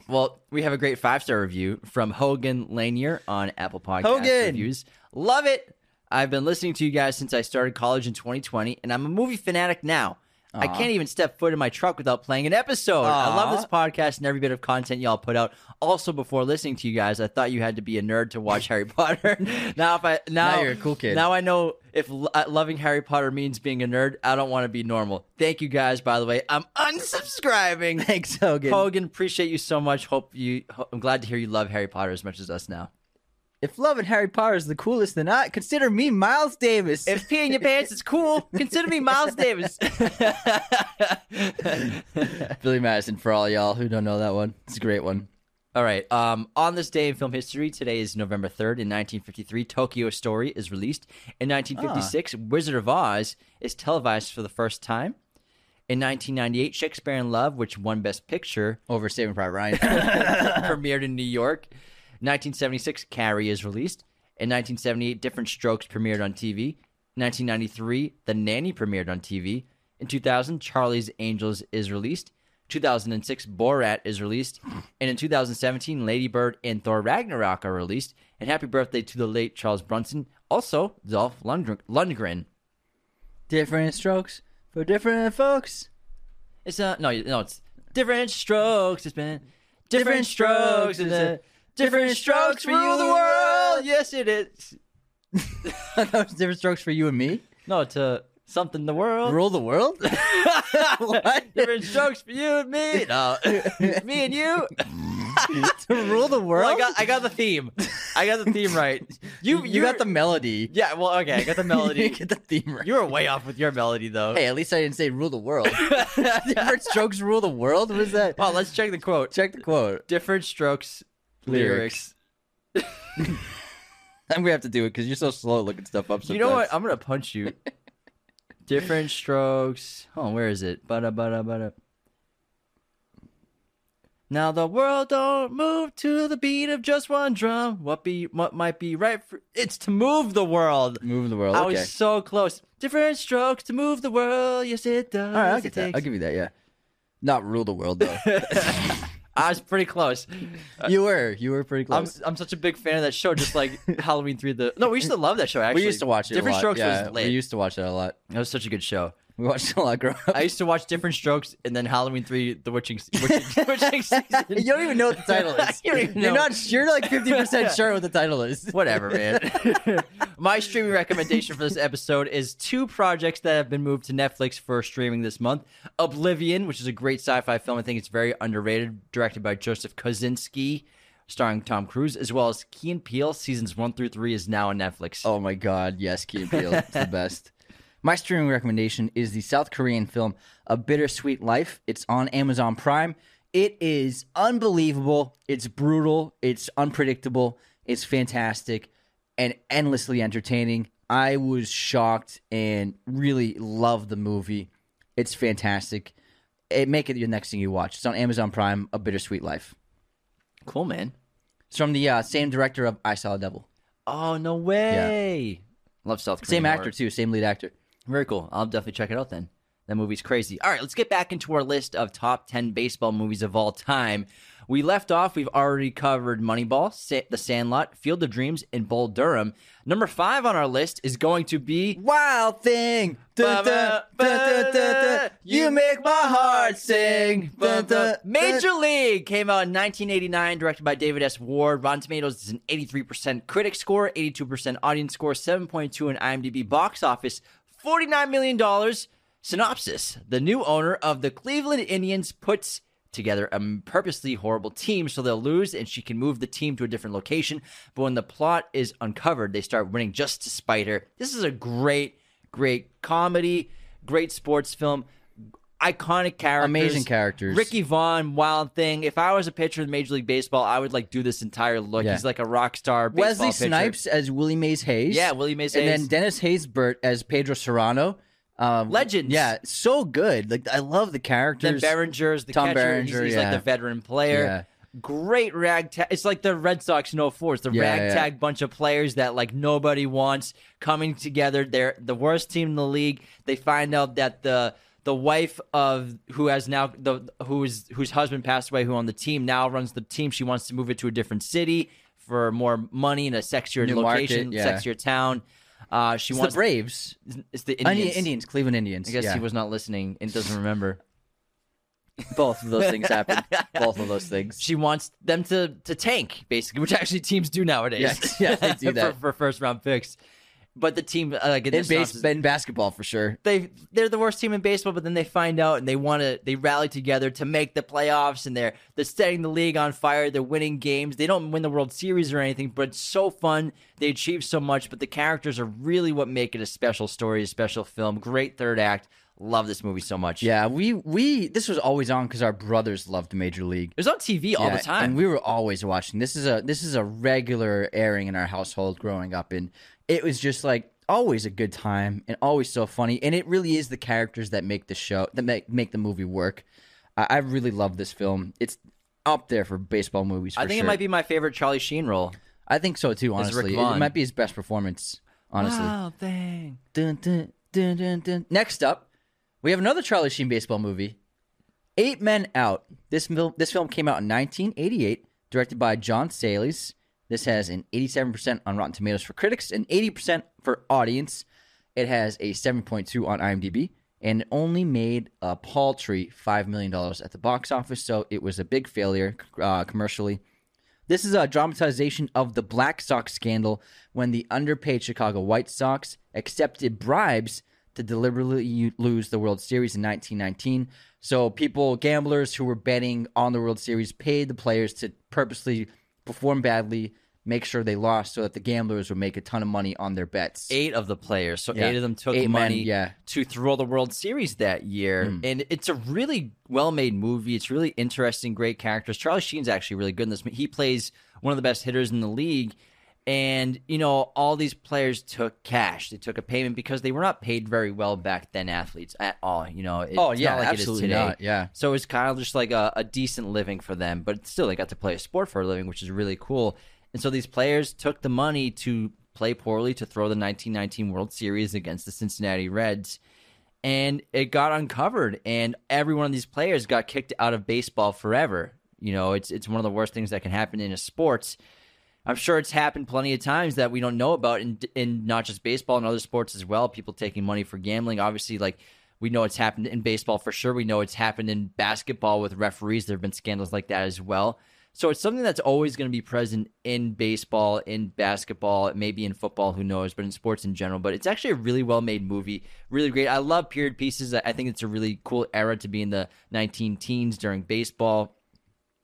well, we have a great five star review from Hogan Lanier on Apple Podcast Hogan! reviews. Love it. I've been listening to you guys since I started college in 2020, and I'm a movie fanatic now. I can't even step foot in my truck without playing an episode. I love this podcast and every bit of content y'all put out. Also, before listening to you guys, I thought you had to be a nerd to watch Harry Potter. now, if I now, Now you're a cool kid. Now I know if lo- uh, loving Harry Potter means being a nerd. I don't want to be normal. Thank you guys. By the way, I'm unsubscribing. Thanks, Hogan. Hogan, appreciate you so much. Hope you. ho- I'm glad to hear you love Harry Potter as much as us now. If loving Harry Potter is the coolest, then I consider me Miles Davis. If peeing your pants is cool, consider me Miles Davis. Billy Madison for all y'all who don't know that one, it's a great one. All right. Um, on this day in film history, today is November 3rd. In 1953, Tokyo Story is released. In 1956, Wizard of Oz is televised for the first time. In 1998, Shakespeare in Love, which won Best Picture, Over Saving Private Ryan. premiered in New York. 1976, Carrie is released. In 1978, Different Strokes premiered on TV. 1993, The Nanny premiered on TV. In 2000, Charlie's Angels is released. 2006, Borat is released. And in 2017, Lady Bird and Thor Ragnarok are released. And happy birthday to the late Charles Bronson. Also, Dolph Lundgren. Lundgren. different strokes for different folks. It's uh no no it's different strokes. It's been different strokes. It's a different strokes for you the world. Yes, it is. that was different strokes for you and me. No, to something the world. Rule the world. what? Different strokes for you and me. No, me and you. to rule the Well, world. I got I got the theme. I got the theme right. You you got the melody. yeah. Well, okay, I got the you melody. get the theme right. you were way off with your melody though. Hey, at least I didn't say rule the world. Different strokes rule the world. What is that? Well, let's check the quote. Check the quote. Different strokes, Lyrics. lyrics. I'm gonna have to do it because you're so slow looking stuff up. Sometimes. You know what? I'm gonna punch you. Different strokes. Oh, where is it? Bada bada bada. Now the world don't move to the beat of just one drum. What be what might be right for it's to move the world. Move the world. I okay. was so close. Different strokes to move the world. Yes, it does. All right, I'll It get that. takes- I'll give you that. Yeah. Not rule the world though. I was pretty close. you were. You were pretty I'm close. I'm such a big fan of that show. Just like Halloween three. The no, we used to love that show. Actually, we used to watch it. Different a lot. strokes yeah, was lit. We used to watch that a lot. That was such a good show. We watched a lot growing up. I used to watch Different Strokes and then Halloween 3, The Witching, witching, witching Season. you don't even know what the title is. You You're not. You're like 50 percent sure what the title is. Whatever, man. My streaming recommendation for this episode is two projects that have been moved to Netflix for streaming this month. Oblivion, which is a great sci-fi film. I think it's very underrated, directed by Joseph Kosinski, starring Tom Cruise, as well as Key and Peele. Seasons one through three is now on Netflix. Oh my god, yes, Key and Peele, it's the best. My streaming recommendation is the South Korean film A Bittersweet Life. It's on Amazon Prime. It is unbelievable. It's brutal. It's unpredictable. It's fantastic and endlessly entertaining. I was shocked and really loved the movie. It's fantastic. It make it your next thing you watch. It's on Amazon Prime. A Bittersweet Life. cool, man. It's from the uh, same director of I Saw a Devil. Oh no way! Yeah. Love South Korean Same horror. actor too. Same lead actor. Very cool. I'll definitely check it out then. That movie's crazy. All right, let's get back into our list of top 10 baseball movies of all time. We left off, we've already covered Moneyball, The Sandlot, Field of Dreams, and Bull Durham. Number five on our list is going to be Wild thing. You make my heart sing. Major League came out in 1989, directed by David S. Ward. Rotten Tomatoes is an 83% critic score, 82% audience score, 7.2 in IMDb box office, $49 million. Synopsis The new owner of the Cleveland Indians puts together a purposely horrible team so they'll lose and she can move the team to a different location. But when the plot is uncovered, they start winning just to spite her. This is a great, great comedy, great sports film. Iconic characters, Amazing characters. Ricky Vaughn, Wild Thing. If I was a pitcher in Major League Baseball, I would like do this entire look. Yeah. He's like a rock star. Baseball Wesley pitcher. Snipes as Willie Mays Hayes. Yeah, Willie Mays And Hayes. then Dennis Haysbert as Pedro Serrano. Um, Legends. Yeah, so good. Like I love the Then characters. Berenger's the Tom catcher. Berenger, he's, he's yeah. like the veteran player. Yeah. Great ragtag. It's like the Red Sox in 04. It's the Yeah, yeah. ragtag bunch of players that like nobody wants coming together. They're the worst team in the league. They find out that the the wife of who has now the whose whose husband passed away, who on the team now runs the team. She wants to move it to a different city for more money in a sexier New market, location, yeah. sexier town. Uh, she It's the wants Braves. It's the Indians. Indians. Cleveland Indians. I guess yeah. he was not listening and doesn't remember. Both of those things happened. Both of those things. she wants them to to tank basically, which actually teams do nowadays. Yes, yeah, they do for, that. for first round picks. But the team, uh, like in In, this base, synopsis, in basketball for sure. they they're the worst team in baseball. But then they find out and they want to they rally together to make the playoffs, and they're they're setting the league on fire. They're winning games. They don't win the World Series or anything, but it's so fun. They achieve so much, but the characters are really what make it a special story, a special film. Great third act. Love this movie so much. Yeah, we we this was always on because our brothers loved Major League. it was on TV all Yeah, the time. and we were always watching. This is a this is a regular airing in our household growing up, and it was just like always a good time and always so funny. And it really is the characters that make the show that make make the movie work. I, I really love this film. It's up there for baseball movies. For I think sure. it might be my favorite Charlie Sheen role. I think so too. Honestly, it, might be his best performance. Honestly. Wow, thing. Dun, dun, dun, dun, dun. Next up, we have another Charlie Sheen baseball movie, Eight Men Out. This film, this film came out in 1988, directed by John Sayles. This has an 87% on Rotten Tomatoes for critics and 80% for audience. It has a 7.2 on IMDb and only made a paltry $5 million at the box office, so it was a big failure uh, commercially. This is a dramatization of the Black Sox scandal when the underpaid Chicago White Sox accepted bribes to deliberately lose the World Series in 1919. So people, gamblers who were betting on the World Series, paid the players to purposely perform badly make sure they lost so that the gamblers would make a ton of money on their bets. Eight of the players, so Yeah. eight of them took Eight men, money yeah. to throw the World Series that year, Mm. and it's a really well-made movie. It's really interesting, great characters. Charlie Sheen's actually really good in this. He plays one of the best hitters in the league, and you know all these players took cash. They took a payment because they were not paid very well back then. Athletes at all, you know. It's oh not yeah, like absolutely it is today. not. Yeah. So it's kind of just like a, a decent living for them, but still they got to play a sport for a living, which is really cool. And so these players took the money to play poorly to throw the 1919 World Series against the Cincinnati Reds. And it got uncovered, and every one of these players got kicked out of baseball forever. You know, it's it's one of the worst things that can happen in a sports. I'm sure it's happened plenty of times that we don't know about in in not just baseball and other sports as well. People taking money for gambling. Obviously, like we know it's happened in baseball for sure. We know it's happened in basketball with referees. There have been scandals like that as well. So it's something that's always going to be present in baseball, in basketball, maybe in football, who knows, but in sports in general. But it's actually a really well made movie, really great. I love period pieces. I think it's a really cool era to be in the 19 teens during baseball.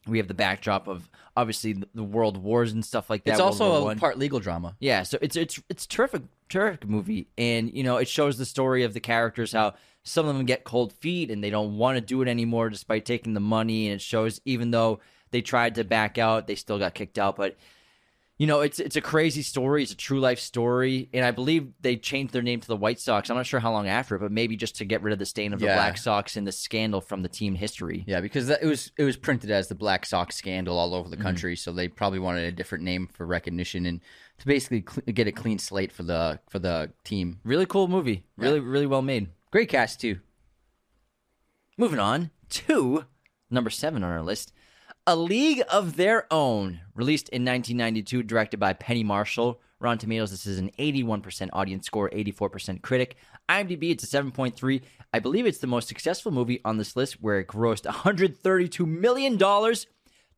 We have the backdrop of obviously the- the world wars and stuff like that. It's World also a part legal drama. Yeah, so it's it's it's terrific, terrific movie, and you know it shows the story of the characters how some of them get cold feet and they don't want to do it anymore despite taking the money, and it shows even though they tried to back out, they still got kicked out. But you know it's it's a crazy story, it's a true life story, and I believe they changed their name to the White Sox. I'm not sure how long after but maybe just to get rid of the stain of the Yeah. Black Sox and the scandal from the team history. Yeah, because that, it was it was printed as the Black Sox scandal all over the Mm-hmm. country, so they probably wanted a different name for recognition and to basically cl- get a clean slate for the for the team. Really cool movie, really really well made. Great cast too. Moving on to number seven on our list A League of Their Own, released in 1992, directed by Penny Marshall. Rotten Tomatoes, this is an 81% audience score, 84% critic. IMDb, it's a 7.3. I believe it's the most successful movie on this list where it grossed $132 million.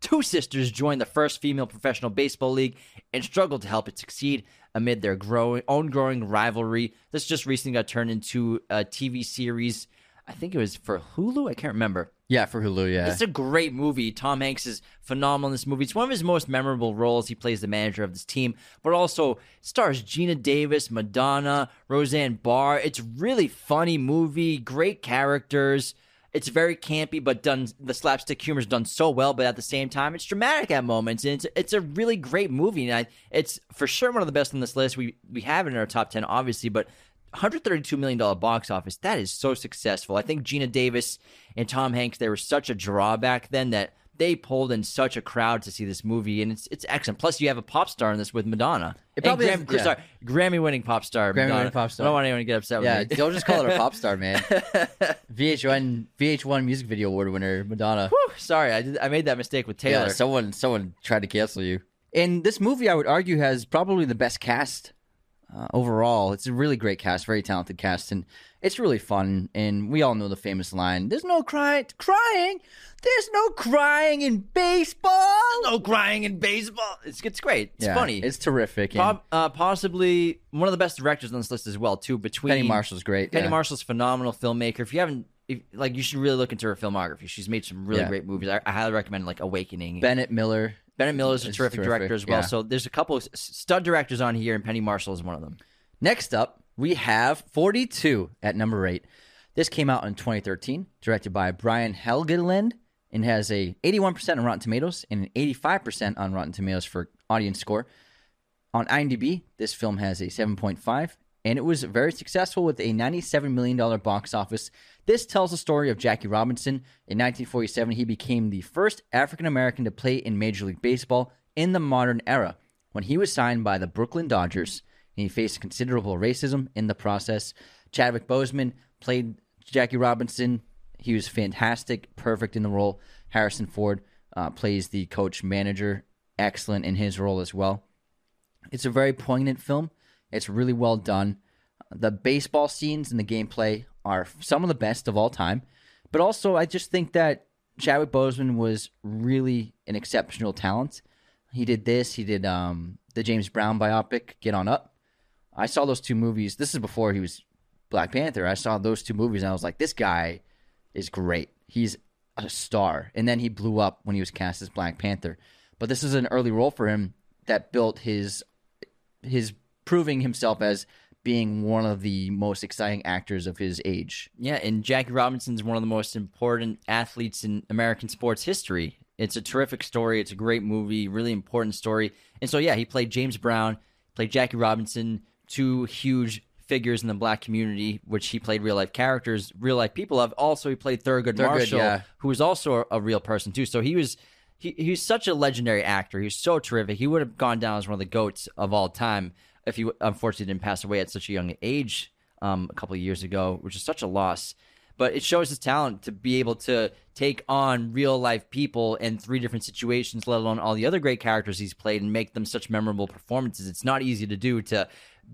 Two sisters joined the first female professional baseball league and struggled to help it succeed amid their growing, own growing rivalry. This just recently got turned into a TV series. I think it was for Hulu. I can't remember. Yeah, for Hulu. Yeah, It's a great movie. Tom Hanks is phenomenal in this movie. It's one of his most memorable roles. He plays the manager of this team, but also stars Geena Davis, Madonna, Roseanne Barr. It's really funny movie, great characters. It's very campy, but done the slapstick humor is done so well. But at the same time, it's dramatic at moments, and it's it's a really great movie. And I, it's for sure one of the best on this list. We we have it in our top ten, obviously, but 132 million dollar box office. That is so successful. I think Geena Davis and Tom Hanks they were such a draw back then that they pulled in such a crowd to see this movie, and it's it's excellent. Plus, you have a pop star in this with Madonna. It probably Gram- has- yeah. sorry, Grammy-winning pop star. Grammy-winning pop star. I don't want anyone to get upset yeah. with me. Don't just call it a pop star, man. VH1 VH1 Music Video Award winner Madonna. Whew, sorry, I did, I made that mistake with Taylor. Yeah, someone someone tried to cancel you. And this movie, I would argue, has probably the best cast uh, overall. It's a really great cast, very talented cast, and it's really fun. And we all know the famous line: "There's no crying, crying. There's no crying in baseball." no crying in baseball. It's it's great. It's Yeah, funny. It's terrific. and uh, possibly one of the best directors on this list as well. Too between Penny Marshall's great. Penny yeah. Marshall's phenomenal filmmaker. If you haven't, if, like, you should really look into her filmography. She's made some really Yeah. great movies. I, I highly recommend like Awakening. Bennett Miller. Bennett Miller's a is terrific, terrific, director as well. yeah. So there's a couple of stud directors on here, and Penny Marshall is one of them. Next up, we have 42 at number eight. This came out in 2013, directed by Brian Helgeland, and has a 81% on Rotten Tomatoes and an 85% on Rotten Tomatoes for audience score. On IMDb, this film has a 7.5, and it was very successful with a $97 million box office. This tells the story of Jackie Robinson. In 1947, he became the first African American to play in Major League Baseball in the modern era when he was signed by the Brooklyn Dodgers, he faced considerable racism in the process. Chadwick Boseman played Jackie Robinson. He was fantastic, perfect in the role. Harrison Ford uh, plays the coach manager, excellent in his role as well. It's a very poignant film. It's really well done. The baseball scenes and the gameplay are some of the best of all time. But also, I just think that Chadwick Boseman was really an exceptional talent. He did this. He did um, the James Brown biopic, Get On Up. I saw those two movies. This is before he was Black Panther. I saw those two movies and I was like, this guy is great. He's a star. And then he blew up when he was cast as Black Panther. But this is an early role for him. that built his his proving himself as being one of the most exciting actors of his age. Yeah, and Jackie Robinson's one of the most important athletes in American sports history. It's a terrific story. It's a great movie, really important story. And so, yeah, he played James Brown, played Jackie Robinson, two huge figures in the black community, which he played real life characters, real life people of. Also, he played Thurgood, Thurgood, Marshall, yeah. who was also a, a real person too. So he was he he's such a legendary actor. He's so terrific. He would have gone down as one of the goats of all time if he unfortunately didn't pass away at such a young age um, a couple of years ago, which is such a loss. But it shows his talent to be able to take on real life people in three different situations, let alone all the other great characters he's played, and make them such memorable performances. It's not easy to do to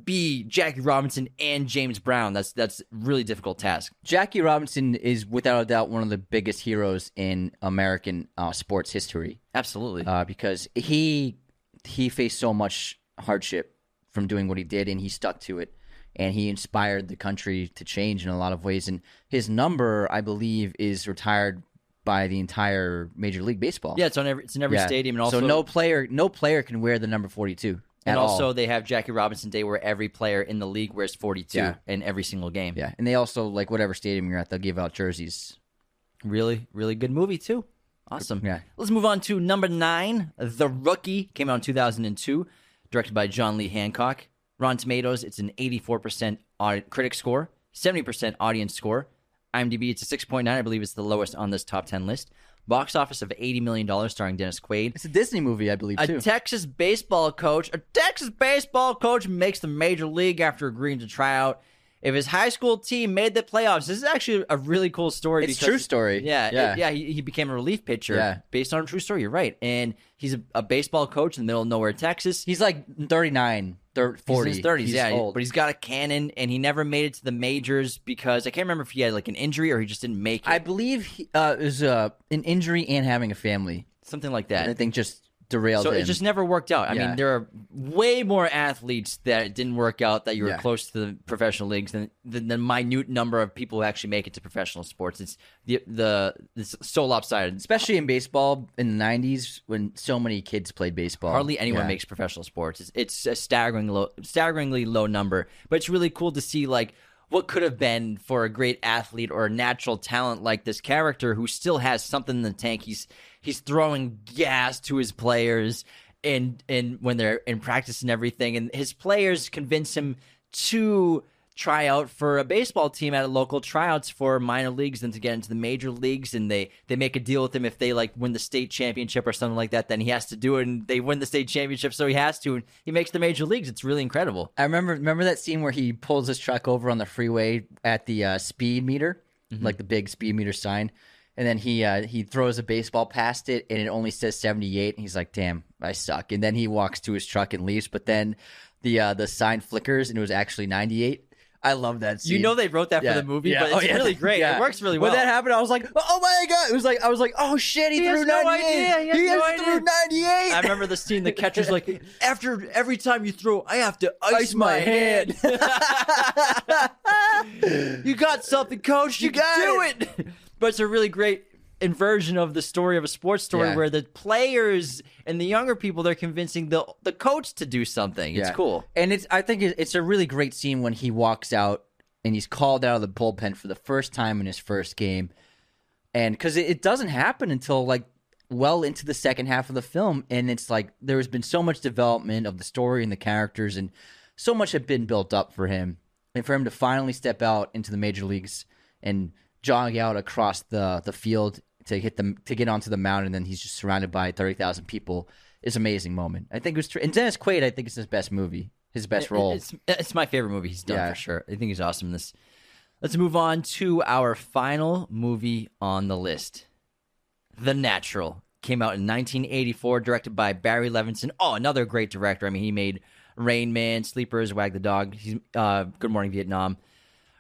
be Jackie Robinson and James Brown. That's that's a really difficult task. Jackie Robinson is without a doubt one of the biggest heroes in American uh, sports history Absolutely. uh, because he he faced so much hardship from doing what he did, and he stuck to it, and he inspired the country to change in a lot of ways. And his number, I believe, is retired by the entire Major League Baseball. yeah, it's on every it's in every Yeah. stadium, and also so no player no player can wear the number forty two. And at also all. they have Jackie Robinson Day where every player in the league wears forty two Yeah. in every single game. yeah, and they also like whatever stadium you're at, they'll give out jerseys. Really, really good movie too. Awesome. Yeah. Let's move on to number nine. The Rookie came out in 2002, directed by John Lee Hancock. Rotten Tomatoes, it's an 84% aud- critic score, 70% audience score. IMDb, it's a 6.9. I believe it's the lowest on this top 10 list. Box office of $80 million, starring Dennis Quaid. It's a Disney movie, I believe A. Texas baseball coach, a Texas baseball coach makes the major league after agreeing to try out. If his high school team made the playoffs, this is actually a really cool story. It's because- true story. Yeah, Yeah. it- yeah. He, he became a relief pitcher Yeah. based on a true story. You're right, and he's a, a baseball coach in the middle of nowhere, Texas. He's like 39, thir- 40. He's in his 30s, He's yeah. old. But he's got a cannon, and he never made it to the majors because I can't remember if he had like an injury or he just didn't make it. I believe he, uh, it was uh, an injury and having a family. Something like that. I that. think just derailed So him. it just never worked out. I Yeah. mean, there are way more athletes that it didn't work out that you were Yeah. close to the professional leagues than, than the minute number of people who actually make it to professional sports. It's the the it's so lopsided. especially in baseball in the 90s when so many kids played baseball. Hardly anyone Yeah. makes professional sports. It's, it's a staggering low, staggeringly low number. But it's really cool to see like what could have been for a great athlete or a natural talent like this character who still has something in the tank. He's he's throwing gas to his players and and when they're in practice and everything, and his players convince him to try out for a baseball team at a local tryouts for minor leagues and to get into the major leagues and they they make a deal with him if they like win the state championship or something like that then he has to do it and they win the state championship so he has to and he makes the major leagues it's really incredible I remember remember that scene where he pulls his truck over on the freeway at the uh, speed meter, Mm-hmm. like the big speed meter sign, and then he uh, he throws a baseball past it, and it only says seventy eight, and he's like, "Damn, I suck." And then he walks to his truck and leaves, but then the uh, the sign flickers, and it was actually ninety eight. I love that scene. you know they wrote that Yeah. for the movie Yeah. but it's Oh, yeah. really great it works really well When that happened, I was like, "Oh my god!" It was like I was like, "Oh shit, he, He threw no 98. idea. He has no has idea. threw ninety eight. I remember the scene. The catcher's like, after every time you throw, I have to ice, Ice my hand. you got something, coach. You, You got do it. but it's a really great inversion of the story of a sports story Yeah. where the players and the younger people they're convincing the the coach to do something. It's Yeah. cool. And it's I think it's a really great scene when he walks out and he's called out of the bullpen for the first time in his first game. And because it, it doesn't happen until like well into the second half of the film. And it's like there's been so much development of the story and the characters, and so much had been built up for him. And for him to finally step out into the major leagues and jog out across the, the field to hit them to get onto the mound, and then he's just surrounded by thirty thousand people is an amazing moment. I think it was tr- and Dennis Quaid. I think it's his best movie, his best role. It's it's my favorite movie he's done Yeah. for sure. I think he's awesome in this. Let's move on to our final movie on the list. The Natural came out in 1984, directed by Barry Levinson. Oh, another great director. I mean, he made Rain Man, Sleepers, Wag the Dog, he's, uh, Good Morning Vietnam.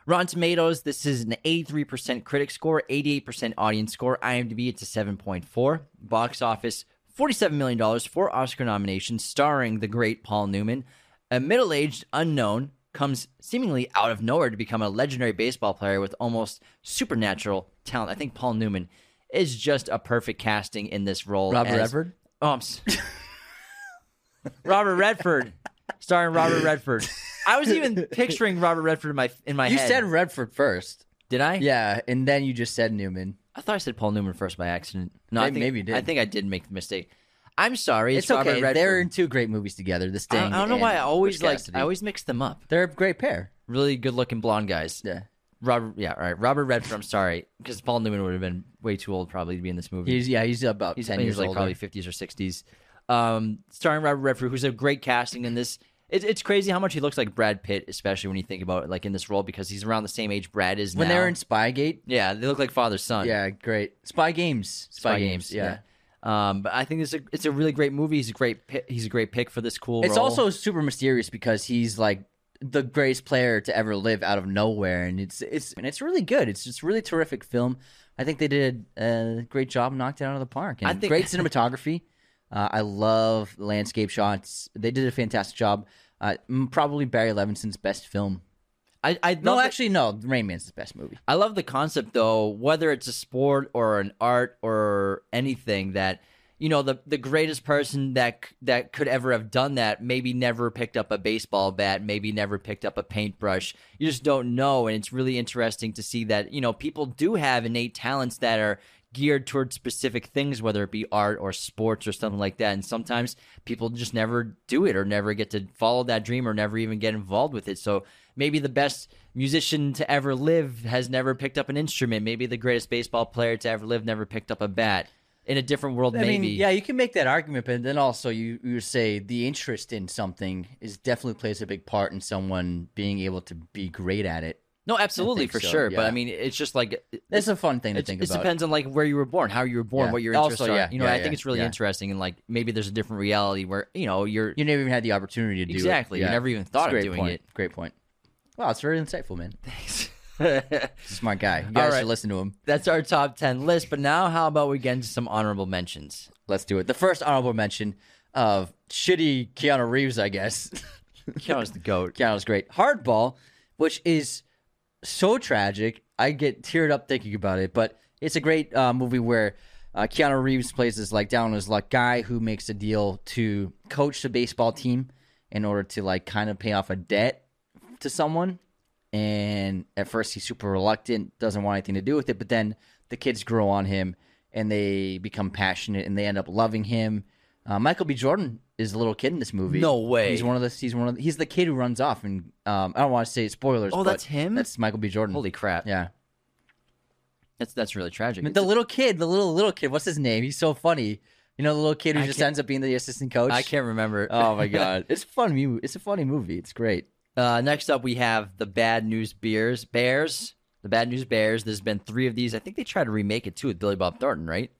Rotten Tomatoes, this is an 83% critic score, 88% audience score. IMDb, it's a 7.4. Box office, $47 million, four Oscar nominations, starring the great Paul Newman. A middle aged unknown comes seemingly out of nowhere to become a legendary baseball player with almost supernatural talent. I think Paul Newman is just a perfect casting in this role. Robert as- Everett? Oh, I'm s- Robert Redford, starring Robert Redford. I was even picturing Robert Redford in my in my You head. said Redford first. Did I? Yeah, and then you just said Newman. I thought I said Paul Newman first by accident. No, I Maybe- think, maybe you did. I think I did make the mistake. I'm sorry. It's, It's, Robert okay. Redford. They're in two great movies together. The I, Sting. I don't know why I always Butch like Cassidy. I always mix them up. They're a great pair. Really good looking blonde guys. Yeah. Robert, yeah, all right. Robert Redford. I'm sorry because Paul Newman would have been way too old probably to be in this movie. He's yeah. He's about He's, ten he's years like older. probably 50s or 60s. Um, starring Robert Redford, who's a great casting in this. It, it's crazy how much he looks like Brad Pitt, especially when you think about it, like in this role because he's around the same age Brad is when now. they were in Spygate. yeah, they look like father son. Yeah, great. Spy Games. Spy, Spy Games. Yeah. Um, but I think it's a it's a really great movie. He's a great pi- he's a great pick for this cool. It's role. also super mysterious because he's like the greatest player to ever live out of nowhere, and it's it's and it's really good. It's just really terrific film. I think they did a great job, knocked it out of the park. And I think- great cinematography. Uh, I love landscape shots. They did a fantastic job. Uh, probably Barry Levinson's best film. I I No, the- actually, no. Rain Man's his best movie. I love the concept though, whether it's a sport or an art or anything that you know the the greatest person that that could ever have done that maybe never picked up a baseball bat, maybe never picked up a paintbrush. You just don't know and it's really interesting to see that, you know, people do have innate talents that are geared towards specific things whether it be art or sports or something like that. And sometimes people just never do it or never get to follow that dream or never even get involved with it. So maybe the best musician to ever live has never picked up an instrument. Maybe the greatest baseball player to ever live never picked up a bat. In a different world I maybe. mean, yeah, you can make that argument, but then also you you say the interest in something is definitely plays a big part in someone being able to be great at it. No absolutely for so, sure but yeah. i mean it's just like it, That's a fun thing to it, think it depends on like where you were born how you were born Yeah. what your Also, are yeah, you know yeah, i yeah, think it's really yeah. interesting and like maybe there's a different reality where you know you're You never even had the opportunity to do it. Exactly. You Yeah. never even It's thought of great doing point. it. Great point. Wow, it's very insightful, man. Thanks. He's a smart guy. You guys right. should listen to him. That's our top 10 list. But now, how about we get into some honorable mentions? Let's do it. The first honorable mention of shitty Keanu Reeves, I guess. Keanu's the GOAT. Keanu's great. Hardball, which is so tragic. I get teared up thinking about it, but it's a great uh, movie where uh, Keanu Reeves plays this like down his luck guy who makes a deal to coach the baseball team in order to like kind of pay off a debt to someone. And at first he's super reluctant, doesn't want anything to do with it, but then the kids grow on him and they become passionate and they end up loving him. Uh, Michael B. Jordan is a little kid in this movie. No way. He's one of the. He's one of. The, he's the kid who runs off, and um, I don't want to say spoilers. Oh, but that's him? That's Michael B. Jordan. Holy crap. yeah. That's that's really tragic. The little kid, the little little kid. What's his name? He's so funny. You know, the little kid who I just ends up being the assistant coach. I can't remember. Oh my god, it's a fun. mu- It's a funny movie. It's great. Uh, next up, we have the Bad News Bears. Bears. The Bad News Bears. There's been three of these. I think they tried to remake it too with Billy Bob Thornton, right?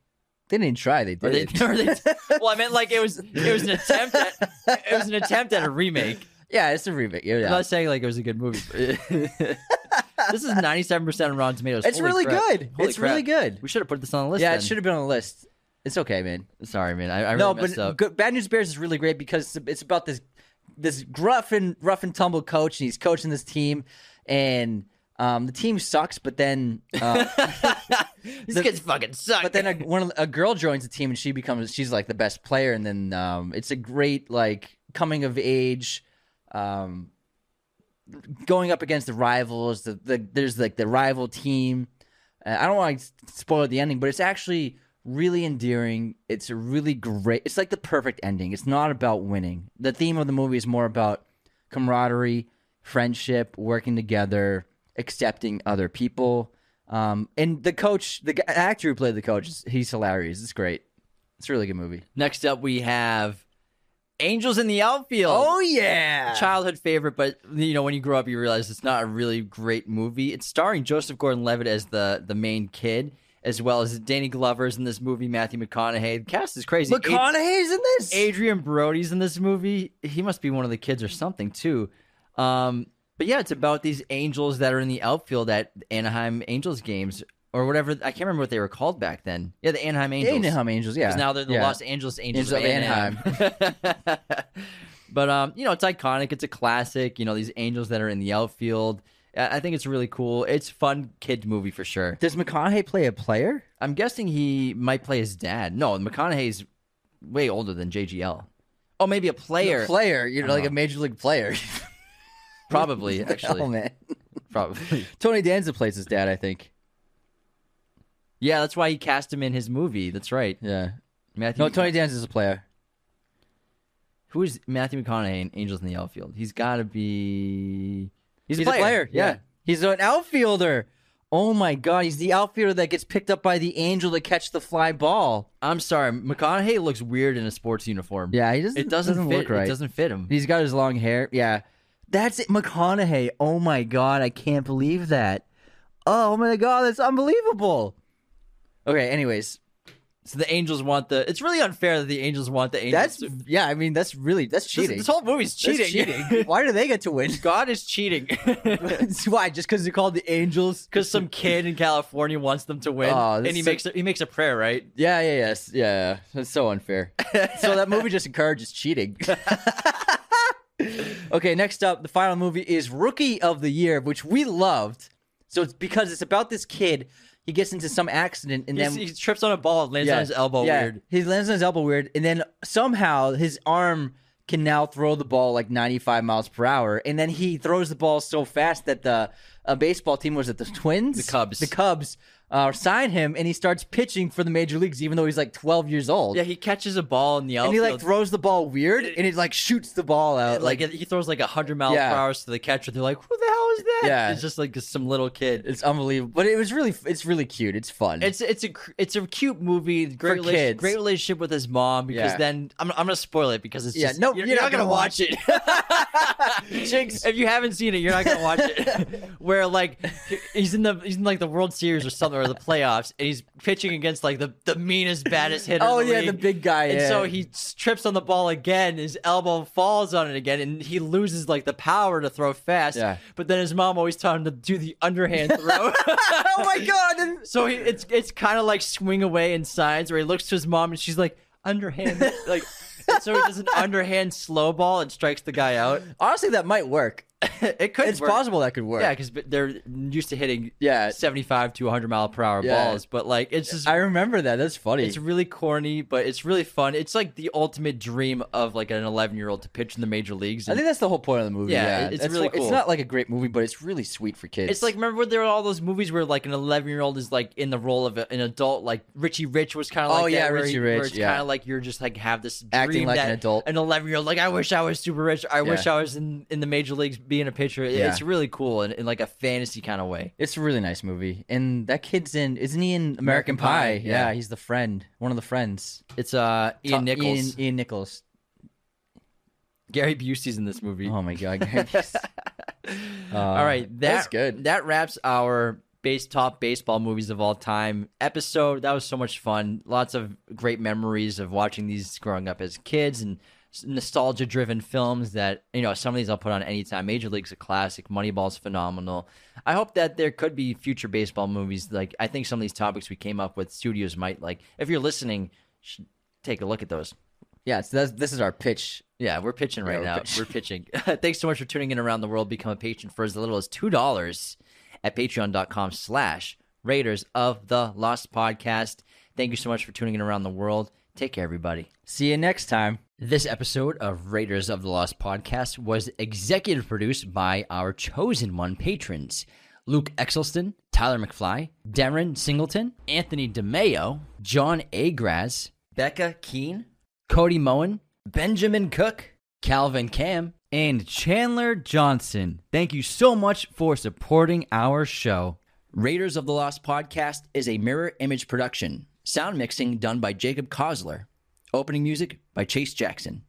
They didn't try. They did. Or they, or they- well, I meant like it was it was an attempt at it was an attempt at a remake. yeah, it's a remake. Yeah, I'm not saying like it was a good movie. this is 97 percent on Rotten Tomatoes. it's Holy really crap. good. Holy it's crap. really good. We should have put this on the list. Yeah, then. it should have been on the list. It's okay, man. Sorry, man. I, I really no, but good, Bad News Bears is really great because it's, it's about this this rough and rough and tumble coach, and he's coaching this team, and um, the team sucks. But then, uh, These kids fucking suck. but then a, one the- a girl joins the team, and she becomes she's like the best player, and then um, it's a great like coming of age. Um, going up against the rivals, the, the there's like the rival team. Uh, I don't want to spoil the ending, but it's actually really endearing. It's a really great. It's like the perfect ending. It's not about winning. The theme of the movie is more about camaraderie, friendship, working together, accepting other people. Um, and the coach, the actor who played the coach, he's hilarious. It's great. It's a really good movie. Next up, we have Angels in the Outfield. Oh, yeah, childhood favorite, but you know when you grow up, you realize it's not a really great movie. It's starring Joseph Gordon-Levitt as the the main kid, as well as Danny Glover's in this movie. Matthew McConaughey. The cast is crazy. Ad- McConaughey's in this. Adrien Brody's in this movie. He must be one of the kids or something too. Um, but yeah, it's about these Angels that are in the outfield at Anaheim Angels games or whatever. I can't remember what they were called back then. Yeah, the Anaheim Angels. Anaheim Angels, yeah. 'Cause now they're the Yeah. Los Angeles Angels, Angels of Anaheim. but um, you know, it's iconic. It's a classic. You know, these Angels that are in the outfield. I I think it's really cool. It's fun kid movie for sure. Does McConaughey play a player? I'm guessing he might play his dad. No, McConaughey's way older than JGL. Oh, maybe a player. A player, you know, like a major league player. Probably, actually. Probably. Tony Danza plays his dad, I think. Yeah, that's why he cast him in his movie. That's right. Yeah. Matthew. No, Tony Danza's a player. Who is Matthew McConaughey in Angels in the Outfield? He's got to be. He's, a player. Yeah. he's an outfielder. Oh my god, he's the outfielder that gets picked up by the angel to catch the fly ball. I'm sorry, McConaughey looks weird in a sports uniform. Yeah, he doesn't. it doesn't, fit. look right. It doesn't fit him. He's got his long hair. Yeah, that's it. McConaughey. Oh my god, I can't believe that. Oh my god, that's unbelievable. Okay. Anyways, So the Angels want the. It's really unfair that the Angels want the Angels. that's to- yeah. I mean, that's really that's cheating. this whole movie's cheating. cheating. Why do they get to win? God is cheating. Why? Just because they're called the Angels? Because some kid in California wants them to win, Oh, and he is makes a, he makes a prayer, right? Yeah, yeah, yes, yeah, yeah. That's so unfair. so that movie just encourages cheating. Okay, next up, the final movie is Rookie of the Year, which we loved. So it's because it's about this kid. He gets into some accident and He's- then he trips on a ball and lands on his elbow yeah, weird. He lands on his elbow weird, and then somehow his arm can now throw the ball like 95 miles per hour, and then he throws the ball so fast that the uh, baseball team was it the Twins, The Cubs. the Cubs. Uh, sign him and he starts pitching for the major leagues, even though he's like 12 years old. Yeah, he catches a ball in the outfield, and he like throws the ball weird, and it like shoots the ball out. like Like, he throws like hundred miles Yeah. per hour to the catcher. They're like, "Who the hell is that?" Yeah. it's just like some little kid. it's unbelievable, but it was really, it's really cute. It's fun. It's it's a it's a cute movie. Great kids. great relationship with his mom. Because Yeah. then I'm I'm gonna spoil it because it's Yeah, just, no, you're, you're you're not not gonna gonna watch it. Jinx. if you haven't seen it, you're not gonna watch it. Where like he's in the he's in like the World Series or something or the playoffs, and he's pitching against like the the meanest baddest hitter. Oh, in oh the yeah, league. the big guy. And yeah. so he trips on the ball again. His elbow falls on it again, and he loses like the power to throw fast. Yeah. But then his mom always taught him to do the underhand throw. oh my god! so he, it's it's kind of like swing away in signs, where he looks to his mom and she's like underhand, like. so he does an underhand slow ball and strikes the guy out. Honestly, that might work. it could. It's work. possible that could work. Yeah, because they're used to hitting Yeah. 75 to 100 mile per hour Yeah. balls, but like it's just I remember that. That's funny. it's really corny, but it's really fun. It's like the ultimate dream of like an 11 year old to pitch in the major leagues. I think that's the whole point of the movie. Yeah, Yeah, it's That's really why- It's not like a great movie, but it's really sweet for kids. it's like remember there were all those movies where like an 11 year old is like in the role of a- an adult, like Richie Rich was kind of oh, like Oh, yeah, Richie he- Rich, where it's yeah. kind of like you're just like have this Acting dream like an that adult. An 11 year old like I wish I was super rich. I wish I was in in the major leagues being a pitcher. Yeah. It's really cool in, in like a fantasy kind of way. it's a really nice movie, and that kid's in. Isn't he in American, American Pie? Pie, Yeah. yeah. he's the friend, one of the friends. It's uh Ian Nicholas, Ian, Ian Nicholas. Gary Busey's in this movie. Oh my god. Gary. Uh, All right, that, that's good. That wraps our base top baseball movies of all time episode. That was so much fun. Lots of great memories of watching these growing up as kids and nostalgia driven films that you know some of these I'll put on anytime. Major League's a classic. Moneyball's phenomenal. I hope that there could be future baseball movies. Like I think some of these topics we came up with, studios might like. If you're listening, should take a look at those. Yeah. So that's, this is our pitch. Yeah, we're pitching right we're now. pitching. We're pitching. Thanks so much for tuning in around the world. Become a patron for as little as two dollars at patreon.com slash Raiders of the Lost Podcast. Thank you so much for tuning in around the world. Take care, everybody. See you next time. This episode of Raiders of the Lost Podcast was executive produced by our chosen one patrons Luke Exelston, Tyler McFly, Darren Singleton, Anthony DeMeo, John Agraz, Becca Keene, Cody Moen, Benjamin Cook, Calvin Cam, and Chandler Johnson. Thank you so much for supporting our show. Raiders of the Lost Podcast is a mirror image production. Sound mixing done by Jacob Kosler. Opening music by Chase Jackson.